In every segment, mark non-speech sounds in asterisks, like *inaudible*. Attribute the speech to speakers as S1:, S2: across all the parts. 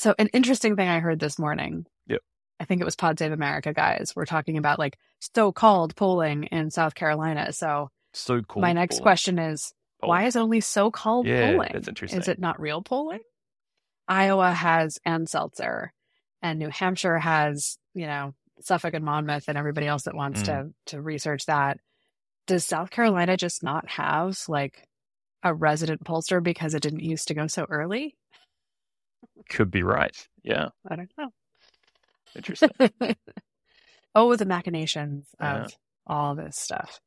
S1: So, an interesting thing I heard this morning.
S2: Yep.
S1: I think it was Pod Save America guys. We're talking about like so called polling in South Carolina. So,
S2: So cool.
S1: my next question is why is only so called
S2: Yeah,
S1: polling?
S2: that's interesting.
S1: Is it not real polling? Iowa has Ann Selzer, and New Hampshire has, you know, Suffolk and Monmouth, and everybody else that wants
S2: Mm.
S1: to to research that. Does South Carolina just not have like a resident pollster because it didn't used to go so early?
S2: Could be right. Yeah.
S1: I don't know.
S2: Interesting. *laughs*
S1: oh, the machinations
S2: Yeah.
S1: of all this stuff.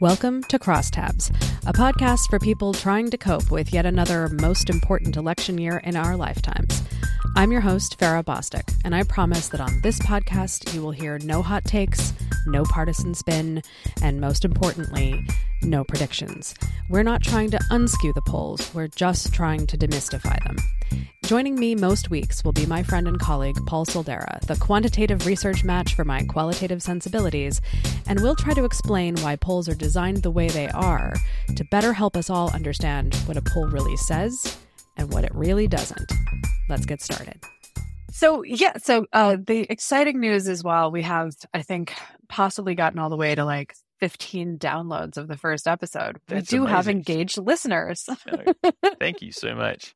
S3: Welcome to Crosstabs, a podcast for people trying to cope with yet another most important election year in our lifetimes. I'm your host, Farrah Bostic, and I promise that on this podcast you will hear no hot takes, no partisan spin, and most importantly, no predictions. We're not trying to unskew the polls, we're just trying to demystify them. Joining me most weeks will be my friend and colleague Paul Soldera, the quantitative research match for my qualitative sensibilities, and we'll try to explain why polls are designed the way they are to better help us all understand what a poll really says and what it really doesn't. Let's get started.
S1: So yeah, so uh, the exciting news is while we have, I think, possibly gotten all the way to like 15 downloads of the first episode,
S2: That's
S1: we do have engaged listeners.
S2: Thank you so much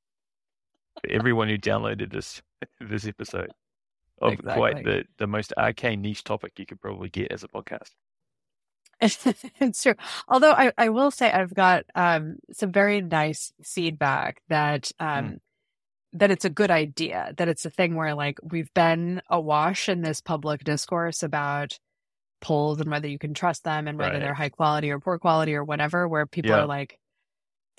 S2: for everyone who downloaded this *laughs* this episode of
S1: Exactly.
S2: quite the, the most arcane niche topic you could probably get as a podcast. *laughs*
S1: it's true. Although I, I will say I've got um, some very nice feedback that um, that it's a good idea. That it's a thing where like we've been awash in this public discourse about polls and whether you can trust them and whether
S2: Right.
S1: they're high quality or poor quality or whatever. Where people
S2: Yeah.
S1: are like,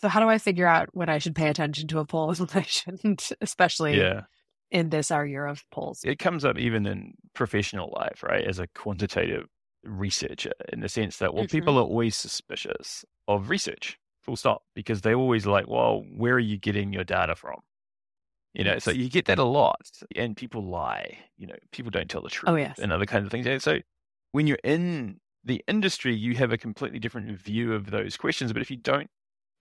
S1: so how do I figure out when I should pay attention to a poll and *laughs* when I shouldn't, especially
S2: Yeah.
S1: in this our year of polls?
S2: It comes up even in professional life, right? As a quantitative researcher, in the sense that, well,
S1: Mhm.
S2: people are always suspicious of research, full stop, because they're always like, well, where are you getting your data from? You know, so you get that a lot, and people lie. You know, people don't tell the truth,
S1: Oh, yes.
S2: and other kinds of things. And so, when you're in the industry, you have a completely different view of those questions. But if you don't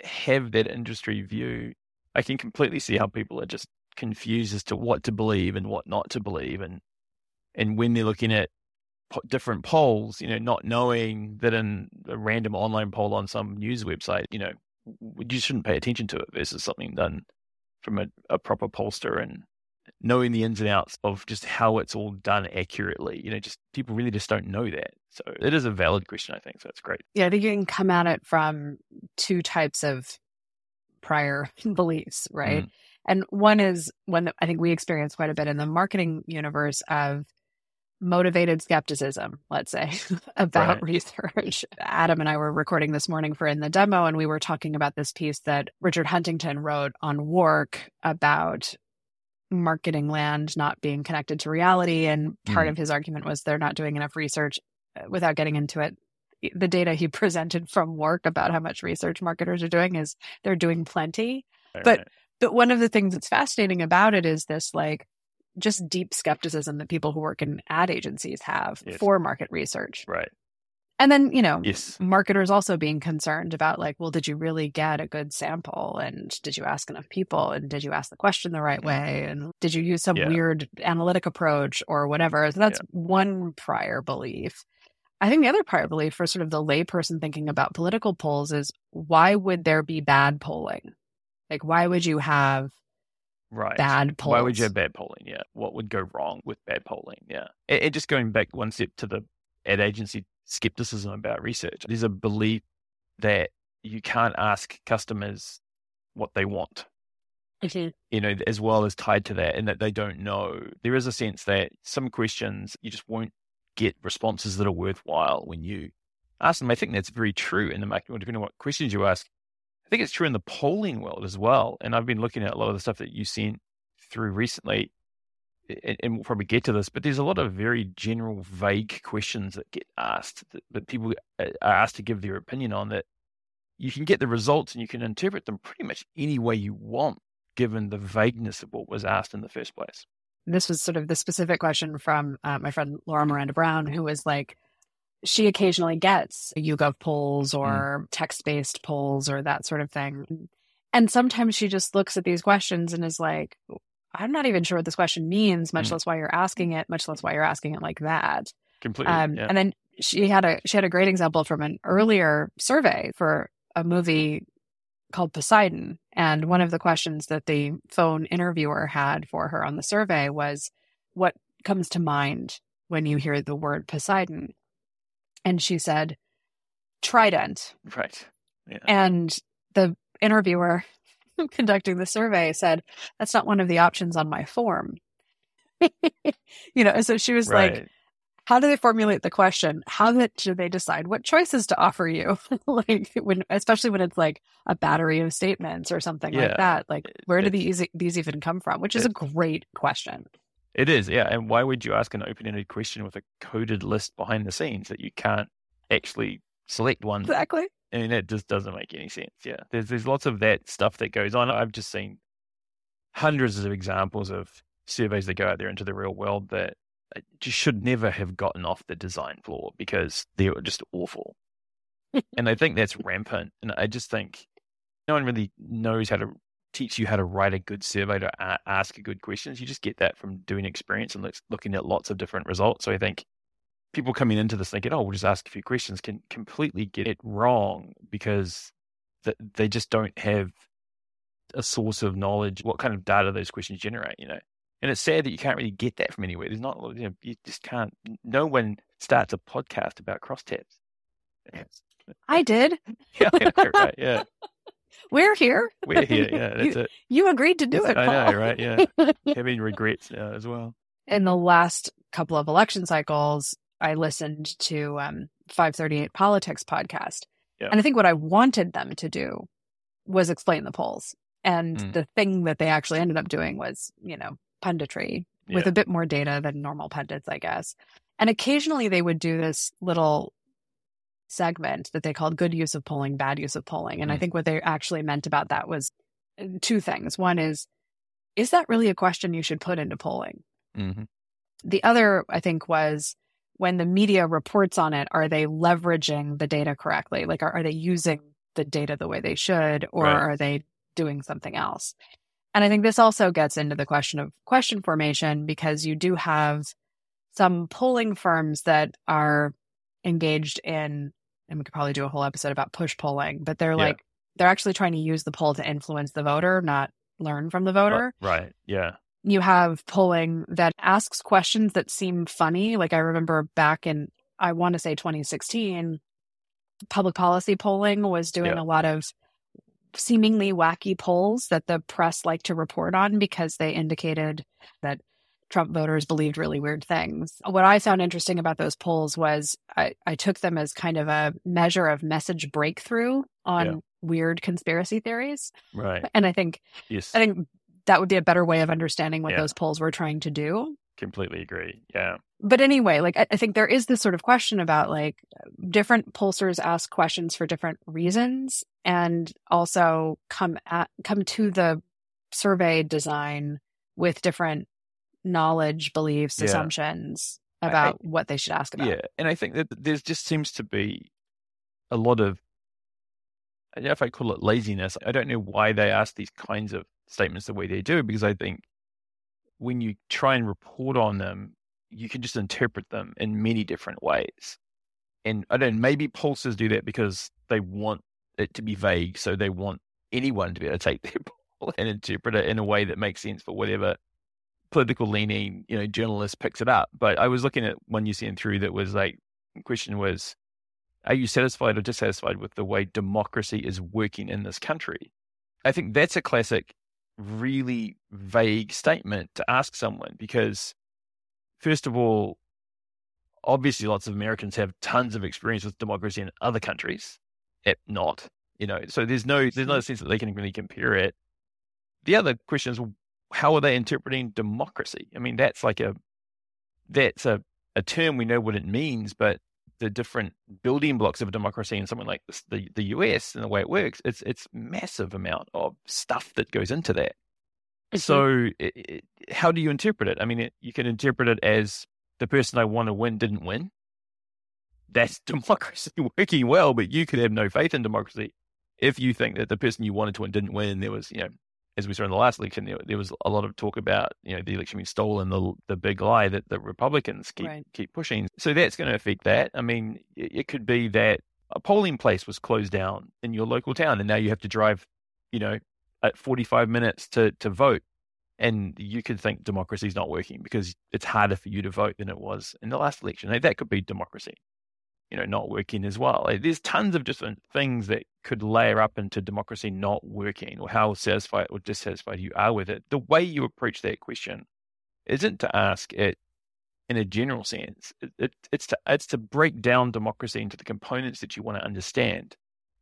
S2: have that industry view, I can completely see how people are just confused as to what to believe and what not to believe, and and when they're looking at different polls, you know, not knowing that in a random online poll on some news website, you know, you shouldn't pay attention to it versus something done from a, a proper pollster and knowing the ins and outs of just how it's all done accurately. You know, just people really just don't know that. So it is a valid question, I think. So it's great.
S1: Yeah, I think you can come at it from two types of prior *laughs* beliefs, right?
S2: Mm.
S1: And one is one that I think we experience quite a bit in the marketing universe of motivated skepticism, let's say, *laughs* about
S2: Right.
S1: research. Adam and I were recording this morning for In the Demo, and we were talking about this piece that Richard Huntington wrote on WARC about marketing land not being connected to reality. And part
S2: Mhm.
S1: of his argument was they're not doing enough research uh, without getting into it. The data he *laughs* presented from WARC about how much research marketers are doing is they're doing plenty. But-. But one of the things that's fascinating about it is this like just deep skepticism that people who work in ad agencies have
S2: Yes.
S1: for market research.
S2: right.
S1: And then, you know,
S2: Yes.
S1: marketers also being concerned about like, well, did you really get a good sample? And did you ask enough people? And did you ask the question the right way? And did you use some
S2: Yeah.
S1: weird analytic approach or whatever? So that's one prior belief. I think the other prior belief for sort of the layperson thinking about political polls is why would there be bad polling? Like, why would you have
S2: Right.
S1: bad polling?
S2: Why would you have bad polling? Yeah. What would go wrong with bad polling? Yeah. And just going back one step to the ad agency skepticism about research, there's a belief that you can't ask customers what they want,
S1: Mhm.
S2: you know, as well as tied to that, and that they don't know. There is a sense that some questions you just won't get responses that are worthwhile when you ask them. I think that's very true in the market, depending on what questions you ask. I think it's true in the polling world as well. And I've been looking at a lot of the stuff that you've seen through recently, and, and we'll probably get to this, but there's a lot of very general, vague questions that get asked that, that people are asked to give their opinion on that you can get the results and you can interpret them pretty much any way you want, given the vagueness of what was asked in the first place.
S1: this was sort of the specific question from uh, my friend Laura Miranda Brown, who was like, she occasionally gets YouGov polls or text based polls or that sort of thing. And sometimes she just looks at these questions and is like, I'm not even sure what this question means, much
S2: Mm.
S1: less why you're asking it, much less why you're asking it like that.
S2: Completely.
S1: Um,
S2: yeah.
S1: And then she had a she had a great example from an earlier survey for a movie called Poseidon. And one of the questions that the phone interviewer had for her on the survey was, "What comes to mind when you hear the word Poseidon?" And she said, "Trident."
S2: right. Yeah.
S1: And the interviewer *laughs* conducting the survey said, "That's not one of the options on my form." *laughs* you know, so she was like, how do they formulate the question? How that do they decide what choices to offer you? *laughs* like when, especially when it's like a battery of statements or something
S2: Yeah.
S1: like that. Like where do these these even come from? Which is a great question.
S2: It is, yeah. And why would you ask an open-ended question with a coded list behind the scenes that you can't actually select one?
S1: Exactly.
S2: I mean, that just doesn't make any sense. Yeah, there's there's lots of that stuff that goes on. I've just seen hundreds of examples of surveys that go out there into the real world that uh, just should never have gotten off the design floor because they were just awful. *laughs* and I think that's rampant. And I just think no one really knows how to teach you how to write a good survey to a- ask good questions. You just get that from doing experience and looks- looking at lots of different results. So I think people coming into this thinking, oh, we'll just ask a few questions can completely get it wrong because th- they just don't have a source of knowledge, what kind of data those questions generate, you know. And it's sad that you can't really get that from anywhere. There's not, you know, you just can't. No one starts a podcast about crosstabs. *laughs*
S1: I did. *laughs*
S2: yeah, right? Yeah, *laughs*
S1: We're here.
S2: we're here. Yeah, that's
S1: you,
S2: it.
S1: you agreed to do it.
S2: I know, right? Yeah, having regrets now as well.
S1: In the last couple of election cycles, I listened to um, 538 Politics podcast. And I think what I wanted them to do was explain the polls. And
S2: Mm.
S1: the thing that they actually ended up doing was, you know, punditry with
S2: Yeah.
S1: a bit more data than normal pundits, I guess. And occasionally they would do this little segment that they called good use of polling, bad use of polling. And I
S2: Mm.
S1: think what they actually meant about that was uh, two things. One is, is that really a question you should put into polling?
S2: hmm
S1: The other, I think, was when the media reports on it, are they leveraging the data correctly? Like, are, are they using the data the way they should, or
S2: Right.
S1: are they doing something else? And I think this also gets into the question of question formation because you do have some polling firms that are engaged in, and we could probably do a whole episode about push polling, but they're
S2: Yeah.
S1: like, they're actually trying to use the poll to influence the voter, not learn from the voter
S2: Right. Yeah.
S1: You have polling that asks questions that seem funny. Like I remember back in, I want to say 2016, public policy polling was doing
S2: Yeah.
S1: a lot of seemingly wacky polls that the press liked to report on because they indicated that Trump voters believed really weird things. What I found interesting about those polls was I, I took them as kind of a measure of message breakthrough on
S2: Yeah.
S1: weird conspiracy theories.
S2: Right.
S1: And I think
S2: Yes.
S1: I think that would be a better way of understanding what
S2: Yeah.
S1: those polls were trying to do.
S2: Completely agree. Yeah.
S1: But anyway, like I, I think there is this sort of question about like different pollsters ask questions for different reasons and also come at come to the survey design with different knowledge, beliefs,
S2: Yeah.
S1: assumptions
S2: I-
S1: about what they should ask about.
S2: Yeah. And I think that there just seems to be a lot of, I don't know if I call it laziness. I don't know why they ask these kinds of statements the way they do, because I think when you try and report on them, you can just interpret them in many different ways. And I don't know, maybe pollsters do that because they want it to be vague. So they want anyone to be able to take *laughs* their poll and interpret it in a way that makes sense for whatever political leaning, you know, journalist picks it up. But I was looking at one you sent through that was like, question was, are you satisfied or dissatisfied with the way democracy is working in this country? I think that's a classic, really vague statement to ask someone because, first of all, obviously lots of Americans have tons of experience with democracy in other countries. if not, you know, so there's no there's no mm-hmm. sense that they can really compare it. The other question is, how are they interpreting democracy? I mean, that's like a that's a, a term we know what it means, but the different building blocks of a democracy in something like this, the the US and the way it works, it's it's massive amount of stuff that goes into that. Mm-hmm. So, it, it, how do you interpret it? I mean, it, you can interpret it as the person I want to win didn't win. That's *laughs* democracy working well, but you could have no faith in democracy. if you think that the person you wanted to win didn't win, there was, you know, as we saw in the last election, there, was a lot of talk about, you know, the election being stolen, the the big lie that the Republicans keep
S1: Right.
S2: keep pushing. So that's going to affect that. I mean, it, it could be that a polling place was closed down in your local town, and now you have to drive, you know, at 45 minutes to to vote, and you could think democracy is not working because it's harder for you to vote than it was in the last election. Like, that could be democracy, you know, not working as well. Like, there's tons of different things that could layer up into democracy not working, or how satisfied or dissatisfied you are with it. The way you approach that question isn't to ask it in a general sense. It, it, it's to it's to break down democracy into the components that you want to understand.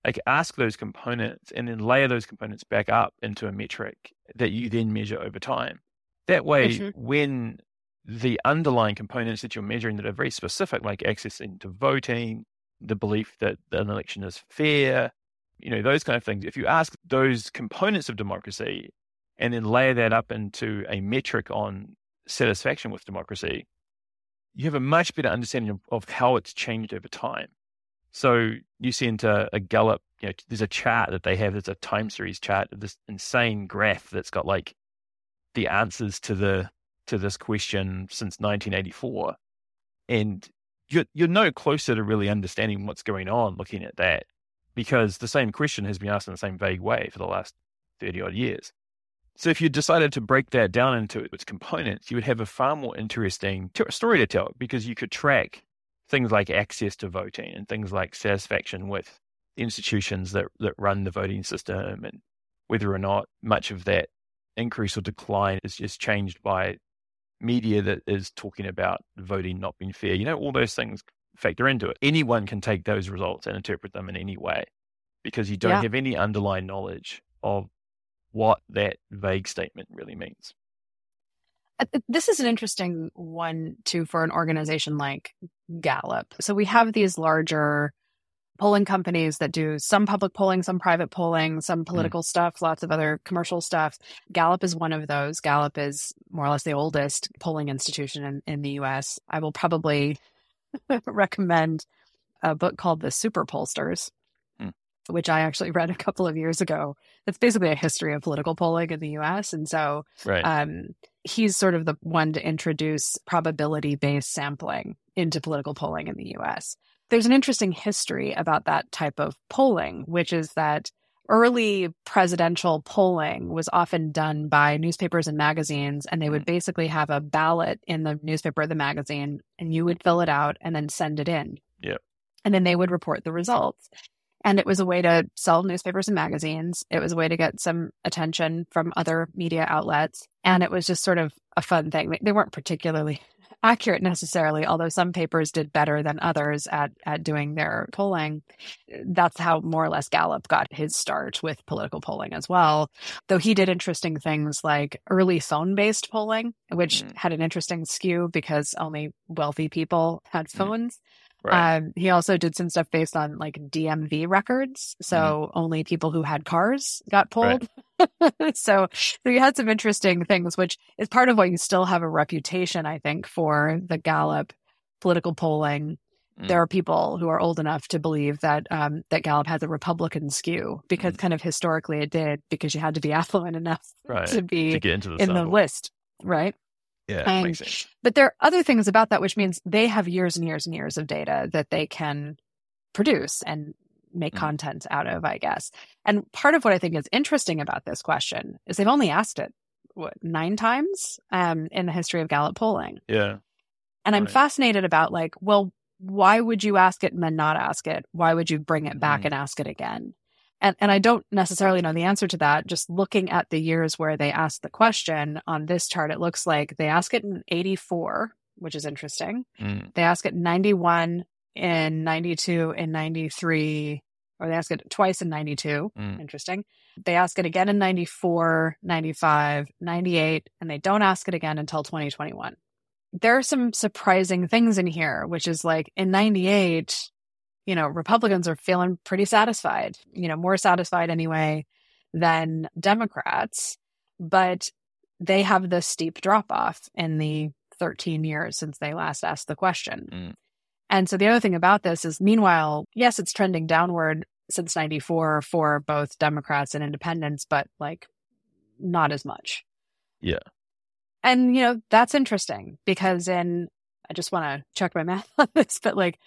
S2: Like ask those components and then layer those components back up into a metric that you then measure over time. That way,
S1: Mhm.
S2: when the underlying components that you're measuring that are very specific, like access into voting, the belief that an election is fair, you know, those kind of things. If you ask those components of democracy and then layer that up into a metric on satisfaction with democracy, you have a much better understanding of, of how it's changed over time. So you see into a Gallup, you know, there's a chart that they have, there's a time series chart of this insane graph that's got like the answers to the to this question since 1984. And you're you're no closer to really understanding what's going on looking at that because the same question has been asked in the same vague way for the last 30 odd years. So if you decided to break that down into its components, you would have a far more interesting t- story to tell because you could track things like access to voting and things like satisfaction with institutions that, that run the voting system and whether or not much of that increase or decline is just changed by media that is talking about voting not being fair. You know, all those things factor into it. Anyone can take those results and interpret them in any way because you don't
S1: Yeah.
S2: have any underlying knowledge of what that vague statement really means.
S1: This is an interesting one too for an organization like Gallup. So we have these larger polling companies that do some public polling, some private polling, some political stuff, lots of other commercial stuff. Gallup is one of those. Gallup is more or less the oldest polling institution in, in the US. I will probably *laughs* recommend a book called The Super Pollsters,
S2: Hmm.
S1: which I actually read a couple of years ago. It's basically a history of political polling in the US. And so
S2: Right.
S1: um, he's sort of the one to introduce probability based sampling into political polling in the US. There's an interesting history about that type of polling, which is that early presidential polling was often done by newspapers and magazines, and they would mm. basically have a ballot in the newspaper or the magazine, and you would fill it out and then send it in.
S2: Yep.
S1: And then they would report the results. And it was a way to sell newspapers and magazines. It was a way to get some attention from other media outlets. And it was just sort of a fun thing. They- They weren't particularly accurate necessarily, although some papers did better than others at, at doing their polling. That's how more or less Gallup got his start with political polling as well. Though he did interesting things like early phone based polling, which
S2: Mm.
S1: had an interesting skew because only wealthy people had
S2: Mm. Right.
S1: Um, he also did some stuff based on like DMV records. So only people who had cars got polled. *laughs* so, so you had some interesting things, which is part of why you still have a reputation, I think, for the Gallup political polling.
S2: Mm.
S1: There are people who are old enough to believe that um, that Gallup has a Republican skew because
S2: Mm.
S1: kind of historically it did because you had to be *laughs* affluent enough
S2: right.
S1: to be
S2: to get into the
S1: in the list, right?
S2: Yeah,
S1: and-
S2: makes sense.
S1: But there are other things about that, which means they have years and years and years of data that they can produce and make
S2: Mhm.
S1: content out of, I guess. And part of what I think is interesting about this question is they've only asked it, what, nine times um, in the history of Gallup polling.
S2: Yeah.
S1: And I'm fascinated about, like, well, why would you ask it and then not ask it? Why would you bring it back
S2: Mhm.
S1: and ask it again? And, and I don't necessarily know the answer to that. Just looking at the years where they asked the question on this chart, it looks like they ask it in 84, which is interesting.
S2: Mm.
S1: They ask it 91, in 92, in 93, or they ask it twice in 92.
S2: Mm.
S1: Interesting. They ask it again in 94, 95, 98, and they don't ask it again until 2021. There are some surprising things in here, which is like in 98, you know, Republicans are feeling pretty satisfied, you know, more satisfied anyway than Democrats, but they have this steep drop off in the 13 years since they last asked the question.
S2: Mm.
S1: And so the other thing about this is, meanwhile, yes, it's trending downward since 94 for both Democrats and independents, but like not as much.
S2: Yeah.
S1: And, you know, that's interesting because in, I just want to check my math *laughs* on this, but like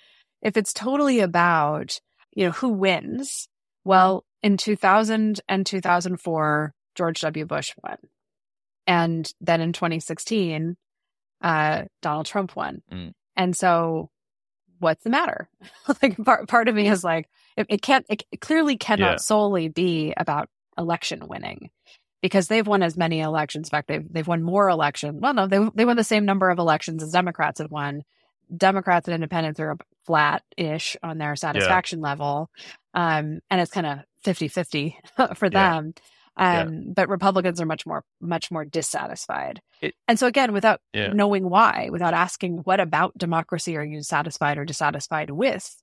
S1: if it's totally about, you know, who wins, well, in 2000 and 2004, George W. Bush won. And then in 2016, uh, Donald Trump won.
S2: Mm.
S1: And so what's the matter? *laughs* like part, part of me is like, it, it can't, it, it clearly cannot
S2: Yeah.
S1: solely be about election winning because they've won as many elections. In fact, they've, they've won more elections. Well, no, they, they won the same number of elections as Democrats have won. Democrats and independents are flat ish on their satisfaction level. Um, and it's kind of 50 50 *laughs* for
S2: Yeah.
S1: them. Um, but Republicans are much more, much more dissatisfied.
S2: It-
S1: and so again, without
S2: Yeah.
S1: knowing why, without asking what about democracy are you satisfied or dissatisfied with,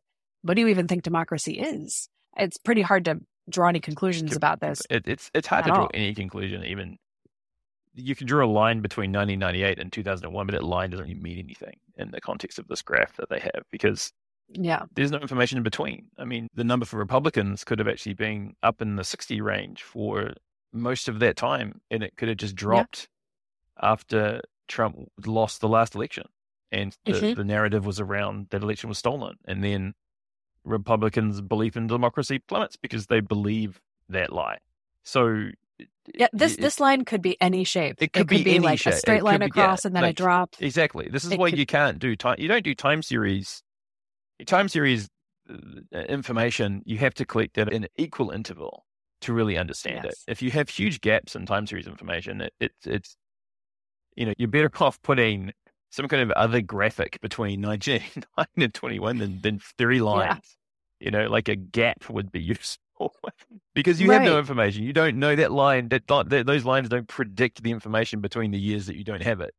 S1: what do you even think democracy is? It's pretty hard to draw any conclusions about this.
S2: It, it's it's hard to draw
S1: all.
S2: any conclusion. Even you can draw a line between 1998 and 2001, but that line doesn't really mean anything in the context of this graph that they have because
S1: Yeah.
S2: there's no information in between. I mean, the number for Republicans could have actually been up in the 60 range for most of that time, and it could have just dropped after Trump lost the last election, and the,
S1: Mhm.
S2: the narrative was around that election was stolen, and then Republicans' belief in democracy plummets because they believe that lie. So
S1: Yeah. This
S2: it-
S1: this line could be any shape.
S2: It could be any
S1: like
S2: shape.
S1: a straight
S2: could
S1: line
S2: be- yeah,
S1: across and then
S2: like-
S1: a drop.
S2: Exactly. This is
S1: It
S2: why
S1: could-
S2: you can't do time. You don't do time series. Time series uh, information. You have to collect that in an equal interval to really understand
S1: Yes.
S2: it. If you have huge gaps in time series information, it, it it's you know you're better *laughs* off putting some kind of other graphic between 1989 *laughs* and 21 than than three lines. You know, like a gap would be *laughs* useful *laughs* because you have no information. You don't know that line. That, that those lines don't predict the information between the years that you don't have it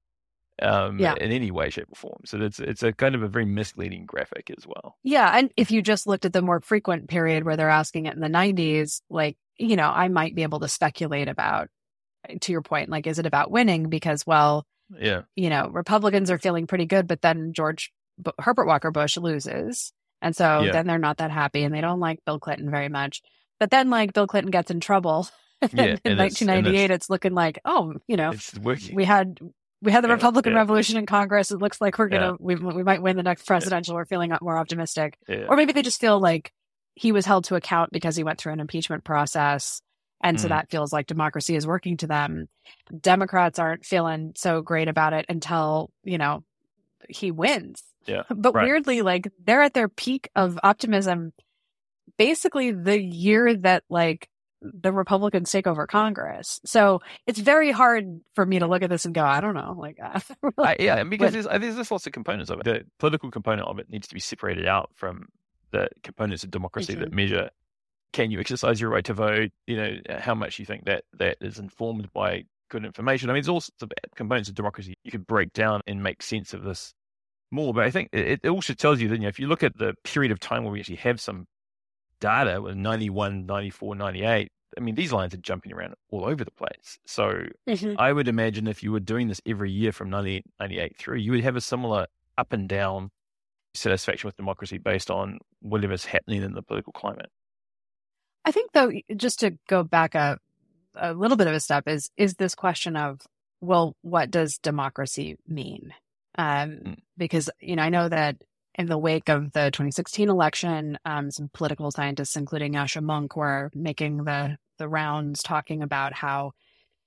S2: um,
S1: Yeah.
S2: in any way, shape, or form. So it's it's a kind of a very misleading graphic as well.
S1: Yeah. And if you just looked at the more frequent period where they're asking it in the 90s, like, you know, I might be able to speculate about, to your point, like, is it about winning? Because, well,
S2: Yeah,
S1: you know, Republicans are feeling pretty good, but then George B- Herbert Walker Bush loses. And so
S2: Yeah.
S1: then they're not that happy and they don't like Bill Clinton very much. But then, like, Bill Clinton gets in trouble. *laughs* And
S2: Yeah,
S1: in
S2: and
S1: 1998, it's, looking like, oh, you know, we had. We had the
S2: Yeah,
S1: Republican
S2: yeah.
S1: Revolution in Congress. It looks like we're gonna we we might win the next presidential. We're feeling more optimistic,
S2: yeah.
S1: or maybe they just feel like he was held to account because he went through an impeachment process, and so
S2: Mm.
S1: that feels like democracy is working to them. Democrats aren't feeling so great about it until you know he wins.
S2: Yeah,
S1: But
S2: right.
S1: weirdly, like they're at their peak of optimism, basically the year that like the Republicans take over Congress. So it's very hard for me to look at this and go, I don't know, like, *laughs*
S2: I, yeah, because
S1: But-
S2: there's, uh, there's there's lots of components of it. The political component of it needs to be separated out from the components of democracy that measure can you exercise your right to vote. You know how much you think that that is informed by good information. I mean, there's all sorts of components of democracy you could break down and make sense of this more. But I think it, it also tells you that you know, if you look at the period of time where we actually have some data with 91, 94, 98, I mean, these lines are jumping around all over the place. So mm-hmm. I would imagine if you were doing this every year from 1998 through, you would have a similar up and down satisfaction with democracy based on whatever's happening in the political climate.
S1: I think though, just to go back a a little bit of a step is is this question of well, what does democracy mean? Um,
S2: Mm.
S1: because you know, I know that in the wake of the 2016 election, um, some political scientists, including Yascha Mounk, were making the the rounds talking about how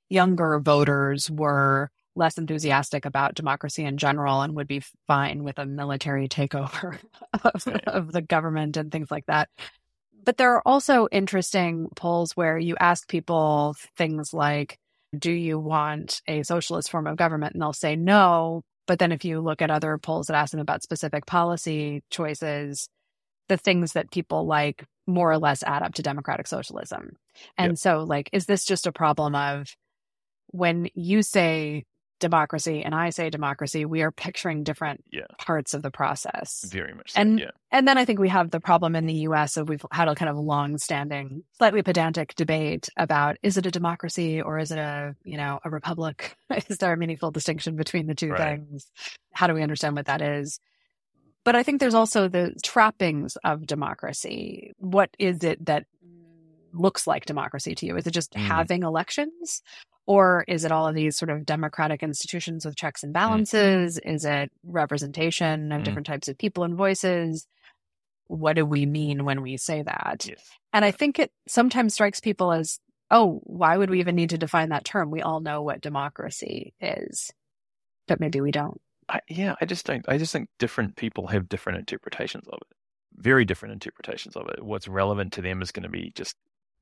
S1: younger voters were less enthusiastic about democracy in general and would be fine with a military takeover *laughs* of,
S2: Yeah.
S1: of the government and things like that. But there are also interesting polls where you ask people things like, do you want a socialist form of government? And they'll say no. But then if you look at other polls that ask them about specific policy choices, the things that people like more or less add up to democratic socialism. And
S2: Yep.
S1: so, like, is this just a problem of when you say democracy and I say democracy, we are picturing different
S2: Yeah.
S1: parts of the process.
S2: Very much so.
S1: And-
S2: yeah.
S1: And then I think we have the problem in the US of we've had a kind of long standing, slightly pedantic debate about is it a democracy or is it a, you know, a republic? *laughs* is there a meaningful distinction between the two
S2: Right.
S1: things? How do we understand what that is? But I think there's also the trappings of democracy. What is it that looks like democracy to you? Is it just mm. having elections? Or is it all of these sort of democratic institutions with checks and mm. balances? Mm. Is it representation of mm. different types of people and voices? What do we mean when we say that? Yes. And I think it sometimes strikes people as, oh, why would we even need to define that term? We all know what democracy is, but maybe we don't.
S2: I, yeah, I just don't. I just think different people have different interpretations of it. Very different interpretations of it. What's relevant to them is going to be just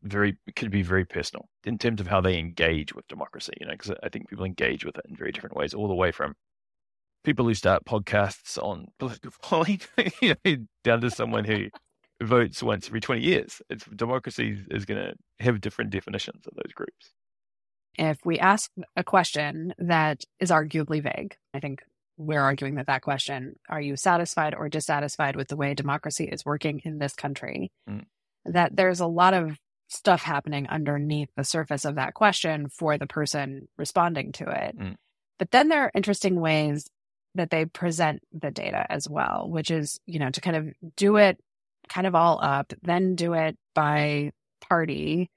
S2: very could be very personal in terms of how they engage with democracy. You know, because I think people engage with it in very different ways, all the way from people who start podcasts on *laughs* political polling, you know, down to someone who votes once every twenty years. It's democracy is going to have different definitions of those groups.
S1: If we ask a question that is arguably vague, I think we're arguing that that question, are you satisfied or dissatisfied with the way democracy is working in this country? Mm. That there's a lot of stuff happening underneath the surface of that question for the person responding to it. Mm. But then there are interesting ways that they present the data as well, which is, you know, to kind of do it kind of all up, then do it by party,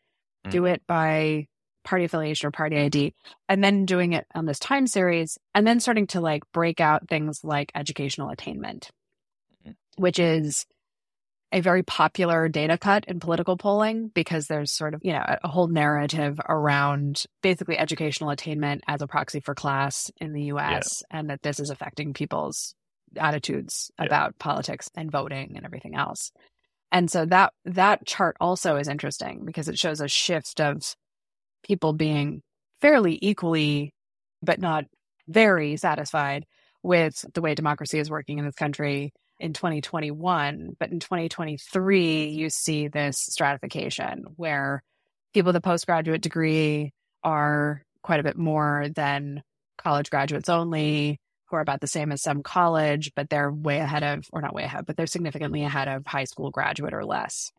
S1: mm. do it by party affiliation or party ID, and then doing it on this time series, and then starting to like break out things like educational attainment, mm. which is a very popular data cut in political polling because there's sort of, you know, a whole narrative around basically educational attainment as a proxy for class in the US yeah. and that this is affecting people's attitudes yeah. about politics and voting and everything else. And so that that chart also is interesting because it shows a shift of people being fairly equally but not very satisfied with the way democracy is working in this country in 2021. But in 2023, you see this stratification where people with a postgraduate degree are quite a bit more than college graduates only, who are about the same as some college, but they're way ahead of, or not way ahead, but they're significantly ahead of high school graduate or less.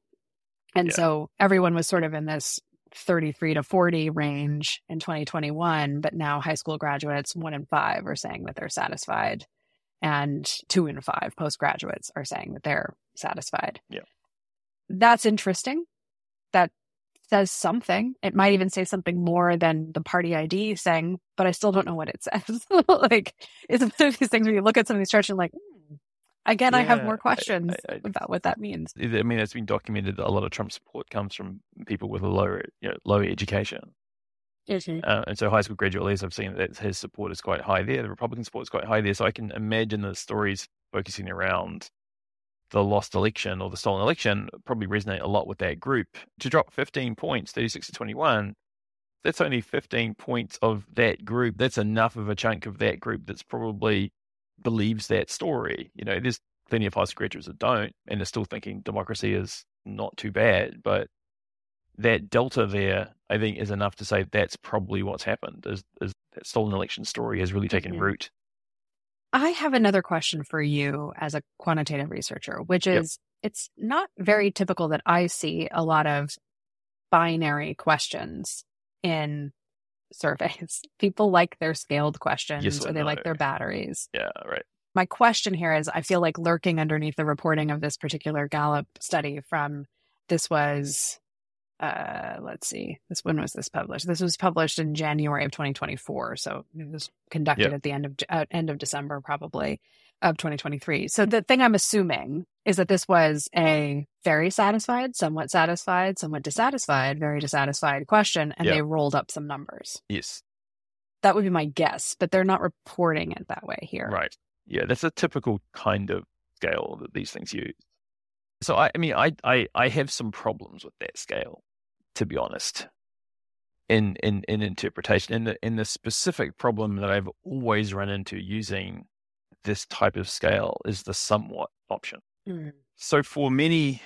S1: And yeah. so everyone was sort of in this 33 to 40 range in 2021, but now high school graduates, one in five, are saying that they're satisfied and two in five postgraduates are saying that they're satisfied.
S2: Yeah.
S1: That's interesting. That says something. It might even say something more than the party ID saying, but I still don't know what it *laughs* says. like, it's one of these things where you look at some of these charts and like, hmm, again, yeah, I have more questions I, I, about what that means.
S2: I mean, it's been documented that a lot of Trump support comes from people with a lower, you know, lower education.
S1: Mm-hmm.
S2: Uh, and so high school graduate leaders, I've seen that his support is quite high there. The Republican support is quite high there. So I can imagine the stories focusing around the lost election or the stolen election probably resonate a lot with that group. To drop 15 points, 36 to 21, that's only 15 points of that group. That's enough of a chunk of that group that's probably believes that story. You know, there's plenty of high school graduates that don't and are still thinking democracy is not too bad. But that delta there, I think, is enough to say that's probably what's happened. Is, is that stolen election story has really taken mm-hmm. root.
S1: I have another question for you as a quantitative researcher, which is yep. it's not very typical that I see a lot of binary questions in surveys. *laughs* People like their scaled questions yes, or they no. like their batteries.
S2: Yeah, right.
S1: My question here is I feel like lurking underneath the reporting of this particular Gallup study from this was uh, let's see, this when was this published? This was published in January of 2024, so it was conducted yep. at the end of uh, end of December, probably of 2023. So the thing I'm assuming is that this was a very satisfied, somewhat satisfied, somewhat dissatisfied, very dissatisfied question, and yep. they rolled up some numbers.
S2: Yes,
S1: that would be my guess, but they're not reporting it that way here.
S2: Right. Yeah, that's a typical kind of scale that these things use. So I, I mean, I, I, I have some problems with that scale to be honest, in in in interpretation. In the in the specific problem that I've always run into using this type of scale is the somewhat option. Mm. So for many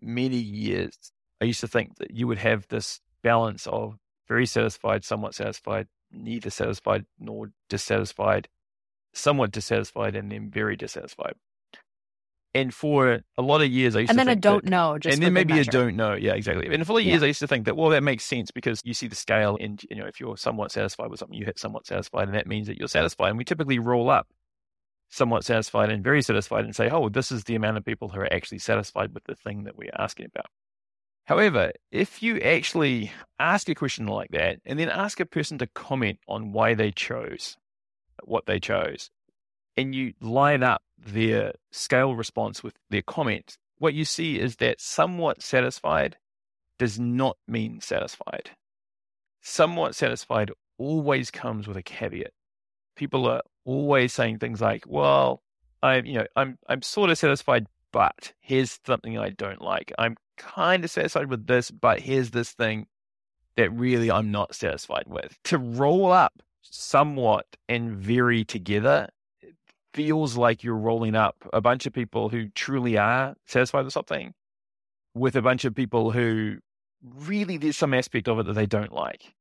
S2: many years, I used to think that you would have this balance of very satisfied, somewhat satisfied, neither satisfied nor dissatisfied, somewhat dissatisfied, and then very dissatisfied. And for a lot of years, I used
S1: and
S2: to
S1: then a don't
S2: that,
S1: know, just
S2: and then maybe
S1: a
S2: don't know. Yeah, exactly. And for a lot of years, yeah. I used to think that well, that makes sense because you see the scale, and you know, if you're somewhat satisfied with something, you hit somewhat satisfied, and that means that you're satisfied. And we typically roll up somewhat satisfied and very satisfied and say, oh, this is the amount of people who are actually satisfied with the thing that we're asking about. However, if you actually ask a question like that and then ask a person to comment on why they chose what they chose, and you line up their scale response with their comment, what you see is that somewhat satisfied does not mean satisfied. Somewhat satisfied always comes with a caveat. People are always saying things like, "Well, I'm, you know, I'm, I'm sort of satisfied, but here's something I don't like. I'm kind of satisfied with this, but here's this thing that really I'm not satisfied with." To roll up somewhat and very together feels like you're rolling up a bunch of people who truly are satisfied with something with a bunch of people who really there's some aspect of it that they don't like.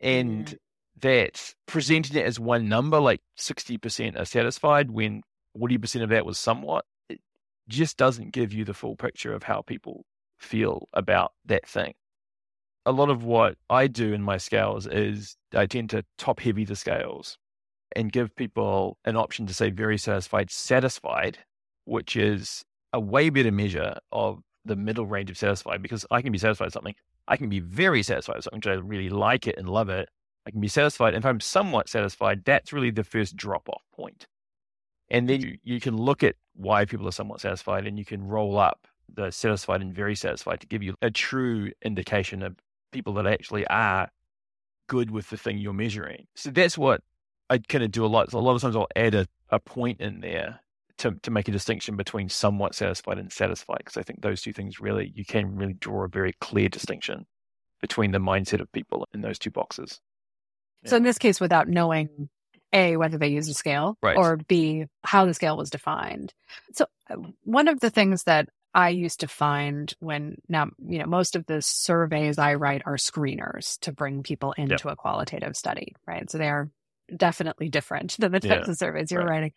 S2: And mm that presenting it as one number, like 60% are satisfied when 40% of that was somewhat, it just doesn't give you the full picture of how people feel about that thing. A lot of what I do in my scales is I tend to top heavy the scales and give people an option to say very satisfied, satisfied, which is a way better measure of the middle range of satisfied because I can be satisfied with something. I can be very satisfied with something, I really like it and love it. I can be satisfied. And if I'm somewhat satisfied, that's really the first drop off point. And then you, you can look at why people are somewhat satisfied and you can roll up the satisfied and very satisfied to give you a true indication of people that actually are good with the thing you're measuring. So that's what I kind of do a lot. So a lot of times I'll add a, a point in there to, to make a distinction between somewhat satisfied and satisfied, because I think those two things really, you can really draw a very clear distinction between the mindset of people in those two boxes.
S1: Yeah. So in this case, without knowing a whether they used a scale
S2: right.
S1: or b how the scale was defined. So uh, one of the things that I used to find when now, you know, most of the surveys I write are screeners to bring people into yep. a qualitative study, right? So they are definitely different than the types yeah, of surveys you're right. writing.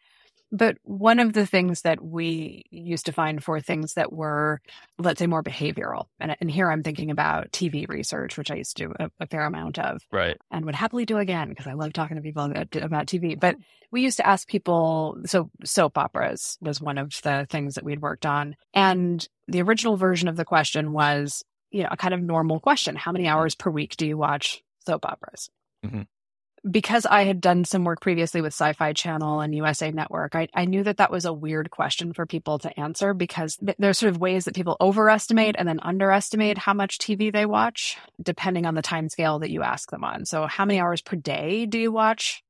S1: But one of the things that we used to find for things that were, let's say, more behavioral, and, and here I'm thinking about TV research, which I used to do a, a fair amount of,
S2: right,
S1: and would happily do again because I love talking to people about, about TV. But we used to ask people, so soap operas was one of the things that we'd worked on, and the original version of the question was, you know, a kind of normal question: How many hours per week do you watch soap operas? Mm-hmm because I had done some work previously with Sci Fi Channel and USA Network, I, I knew that that was a weird question for people to answer because th- there's sort of ways that people overestimate and then underestimate how much TV they watch, depending on the time scale that you ask them on. So, how many hours per day do you watch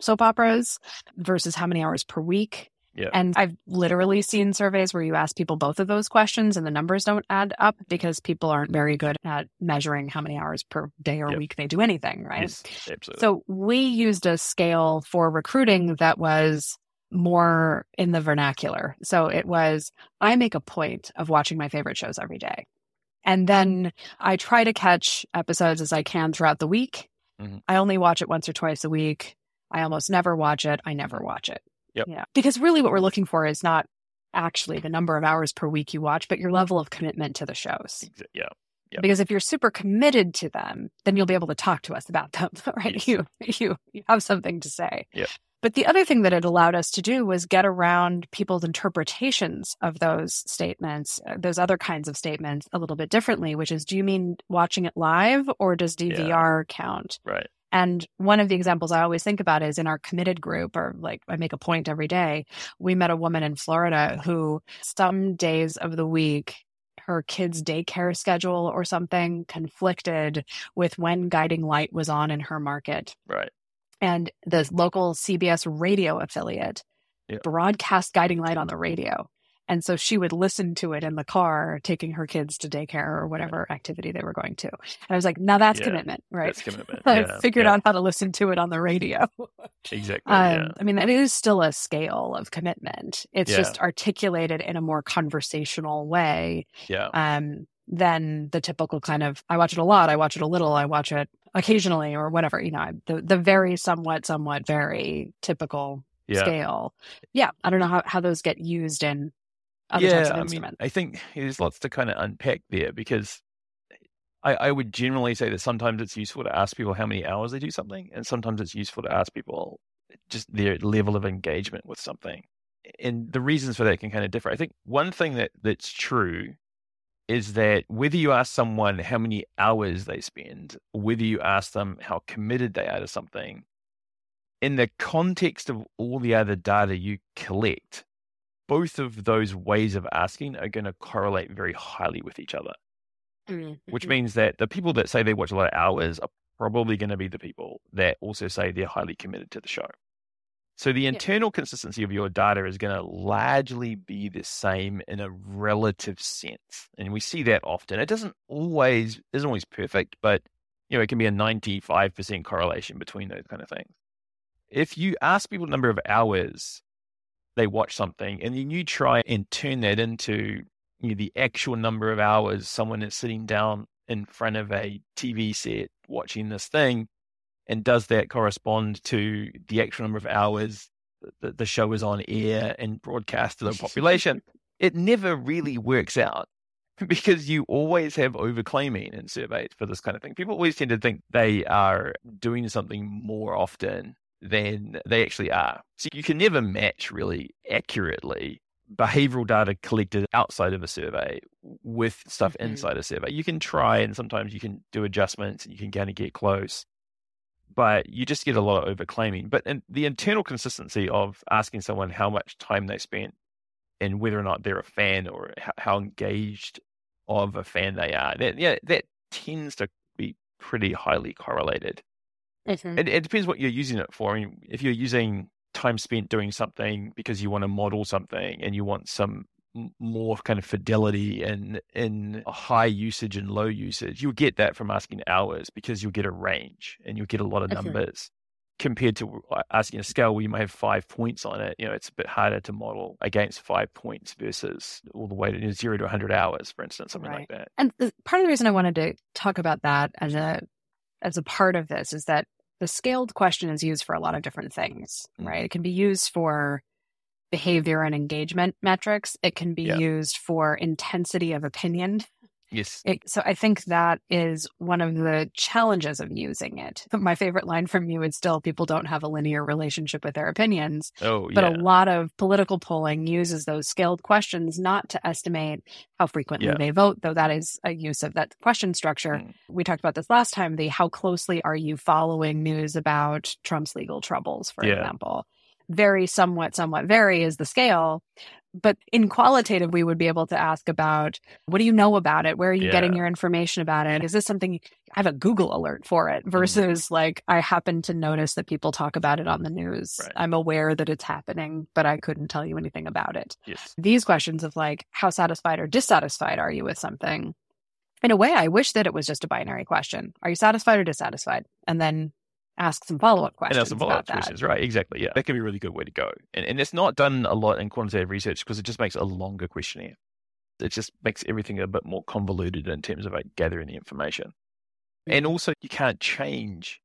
S1: soap operas versus how many hours per week?
S2: Yeah.
S1: And I've literally seen surveys where you ask people both of those questions and the numbers don't add up because people aren't very good at measuring how many hours per day or yep. week they do anything, right? Yes,
S2: absolutely.
S1: So we used a scale for recruiting that was more in the vernacular. So it was I make a point of watching my favorite shows every day. And then I try to catch episodes as I can throughout the week. Mm-hmm. I only watch it once or twice a week. I almost never watch it. I never watch it.
S2: Yep.
S1: Yeah. Because really what we're looking for is not actually the number of hours per week you watch, but your level of commitment to the shows.
S2: Yeah. Yep.
S1: Because if you're super committed to them, then you'll be able to talk to us about them, *laughs* right? Yes. You, you, you have something to say.
S2: Yeah.
S1: But the other thing that it allowed us to do was get around people's interpretations of those statements, uh, those other kinds of statements a little bit differently, which is do you mean watching it live or does DVR yeah. count?
S2: Right.
S1: And one of the examples I always think about is in our committed group, or like I make a point every day. We met a woman in Florida who, some days of the week, her kids' daycare schedule or something conflicted with when Guiding Light was on in her market.
S2: Right.
S1: And the local CBS radio affiliate
S2: yeah.
S1: broadcast Guiding Light on the radio. And so she would listen to it in the car, taking her kids to daycare or whatever activity they were going to. And I was like, now that's yeah, commitment, right?
S2: That's commitment. *laughs*
S1: I yeah, figured out how to listen to it on the radio.
S2: exactly. Um,
S1: I mean, it is still a scale of commitment. It's just articulated in a more conversational way.
S2: Yeah.
S1: Um, than the typical kind of I watch it a lot, I watch it a little, I watch it occasionally or whatever, you know, the the very somewhat somewhat very typical
S2: yeah.
S1: scale. Yeah, I don't know how, how those get used in other
S2: yeah,
S1: types of
S2: I. Mean, I think there's lots to kind of unpack there because I, I, would generally say that sometimes it's useful to ask people how many hours they do something, and sometimes it's useful to ask people just their level of engagement with something. And the reasons for that can kind of differ. I think one thing that that's true is that whether you ask someone how many hours they spend, whether you ask them how committed they are to something, in the context of all the other data you collect, both of those ways of asking are going to correlate very highly with each other. Mm-hmm. Which means that the people that say they watch a lot of hours are probably going to be the people that also say they're highly committed to the show. So the internal yeah. consistency of your data is going to largely be the same in a relative sense. And we see that often. It doesn't always isn't always perfect, but you know, it can be a 95% correlation between those kind of things. If you ask people the number of hours they watch something and then you try and turn that into you know, the actual number of hours someone is sitting down in front of a TV set watching this thing, and does that correspond to the actual number of hours that the show is on air and broadcast to the population? *laughs* it never really works out *laughs* because you always have overclaiming in surveys for this kind of thing. People always tend to think they are doing something more often than they actually are. So you can never match really accurately behavioral data collected outside of a survey with stuff mm-hmm. inside a survey. You can try and sometimes you can do adjustments and you can kind of get close, but you just get a lot of overclaiming. But in the internal consistency of asking someone how much time they spent and whether or not they're a fan or how engaged of a fan they are, that, yeah, that tends to be pretty highly correlated. Mm-hmm. It, it depends what you're using it for. I mean, if you're using time spent doing something because you want to model something and you want some more kind of fidelity and in high usage and low usage, you'll get that from asking hours because you'll get a range and you'll get a lot of numbers. Compared to uh, asking a scale where you may have five points on it, you know, it's a bit harder to model against five points versus all the way to you know, zero to 100 hours, for instance, something right. like that.
S1: And the, part of the reason I wanted to talk about that as a as a part of this is that the scaled question is used for a lot of different things, mm. right? It can be used for behavior and engagement metrics. It can be yeah. used for intensity of opinion
S2: Yes.
S1: It, so I think that is one of the challenges of using it. *laughs* My favorite line from you is still people don't have a linear relationship with their opinions.
S2: Oh,
S1: yeah. But a lot of political polling uses those scaled questions not to estimate how frequently yeah. they vote, though that is a use of that question structure. Mm. We talked about this last time, the how closely are you following news about Trump's legal troubles, for yeah. example very somewhat somewhat vary is the scale but in qualitative we would be able to ask about what do you know about it where are you yeah. getting your information about it is this something i have a google alert for it mm-hmm. versus mm. like i happen to notice that people talk about it on the news right. i'm aware that it's happening but i couldn't tell you anything about it
S2: yes.
S1: these questions of like how satisfied or dissatisfied are you with something in a way i wish that it was just a binary question are you satisfied or dissatisfied and then ask some follow up questions.
S2: And ask some follow up questions, right? Exactly. Yeah. That can be a really good way to go. And, and it's not done a lot in quantitative research because it just makes a longer questionnaire. It just makes everything a bit more convoluted in terms of like gathering the information. And also, you can't change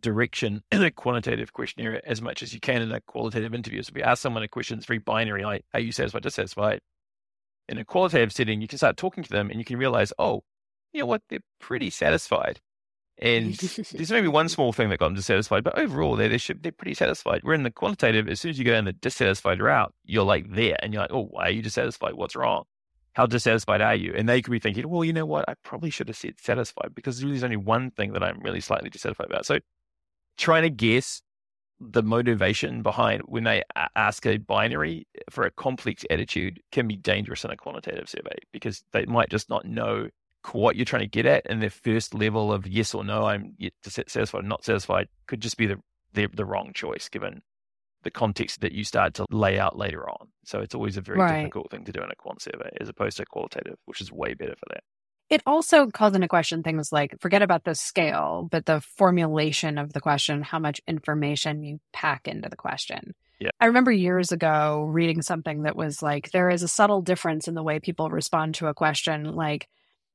S2: direction *clears throat* in a quantitative questionnaire as much as you can in a qualitative interview. So if you ask someone a question, it's very binary, like, are you satisfied, dissatisfied? In a qualitative setting, you can start talking to them and you can realize, oh, you know what, they're pretty satisfied. And *laughs* there's maybe one small thing that got them dissatisfied, but overall they're, they're, they're pretty satisfied. We're in the quantitative, as soon as you go down the dissatisfied route, you're like there and you're like, oh, why are you dissatisfied? What's wrong? How dissatisfied are you? And they could be thinking, well, you know what? I probably should have said satisfied because there's only one thing that I'm really slightly dissatisfied about. So trying to guess the motivation behind when they ask a binary for a complex attitude can be dangerous in a quantitative survey because they might just not know what you're trying to get at, and their first level of yes or no, I'm satisfied, not satisfied, could just be the, the, the wrong choice given the context that you start to lay out later on. So it's always a very right. difficult thing to do in a quant survey as opposed to qualitative, which is way better for that.
S1: It also calls into question things like forget about the scale, but the formulation of the question, how much information you pack into the question.
S2: Yeah.
S1: I remember years ago reading something that was like there is a subtle difference in the way people respond to a question like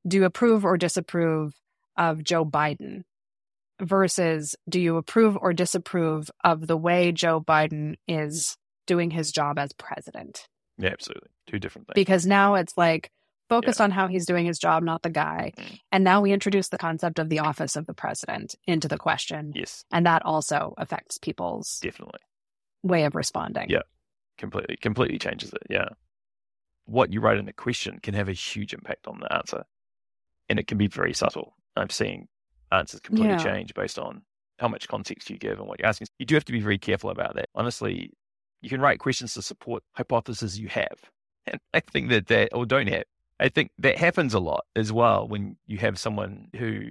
S1: do you approve or disapprove of Joe Biden versus do you approve or disapprove of the way Joe Biden is doing his job as president?
S2: Yeah, absolutely. Two different things.
S1: Because now it's like focused yeah. on how he's doing his job, not the guy. Mm. And now we introduce the concept of the office of the president into the question.
S2: Yes.
S1: And that also affects people's
S2: definitely
S1: way of responding.
S2: Yeah, completely, completely changes it. Yeah. What you write in the question can have a huge impact on the answer. And it can be very subtle. I'm seeing answers completely
S1: Yeah.
S2: change based on how much context you give and what you're asking. You do have to be very careful about that. Honestly, you can write questions to support hypotheses you have. And *laughs* I think that that, or don't have. I think that happens a lot as well when you have someone who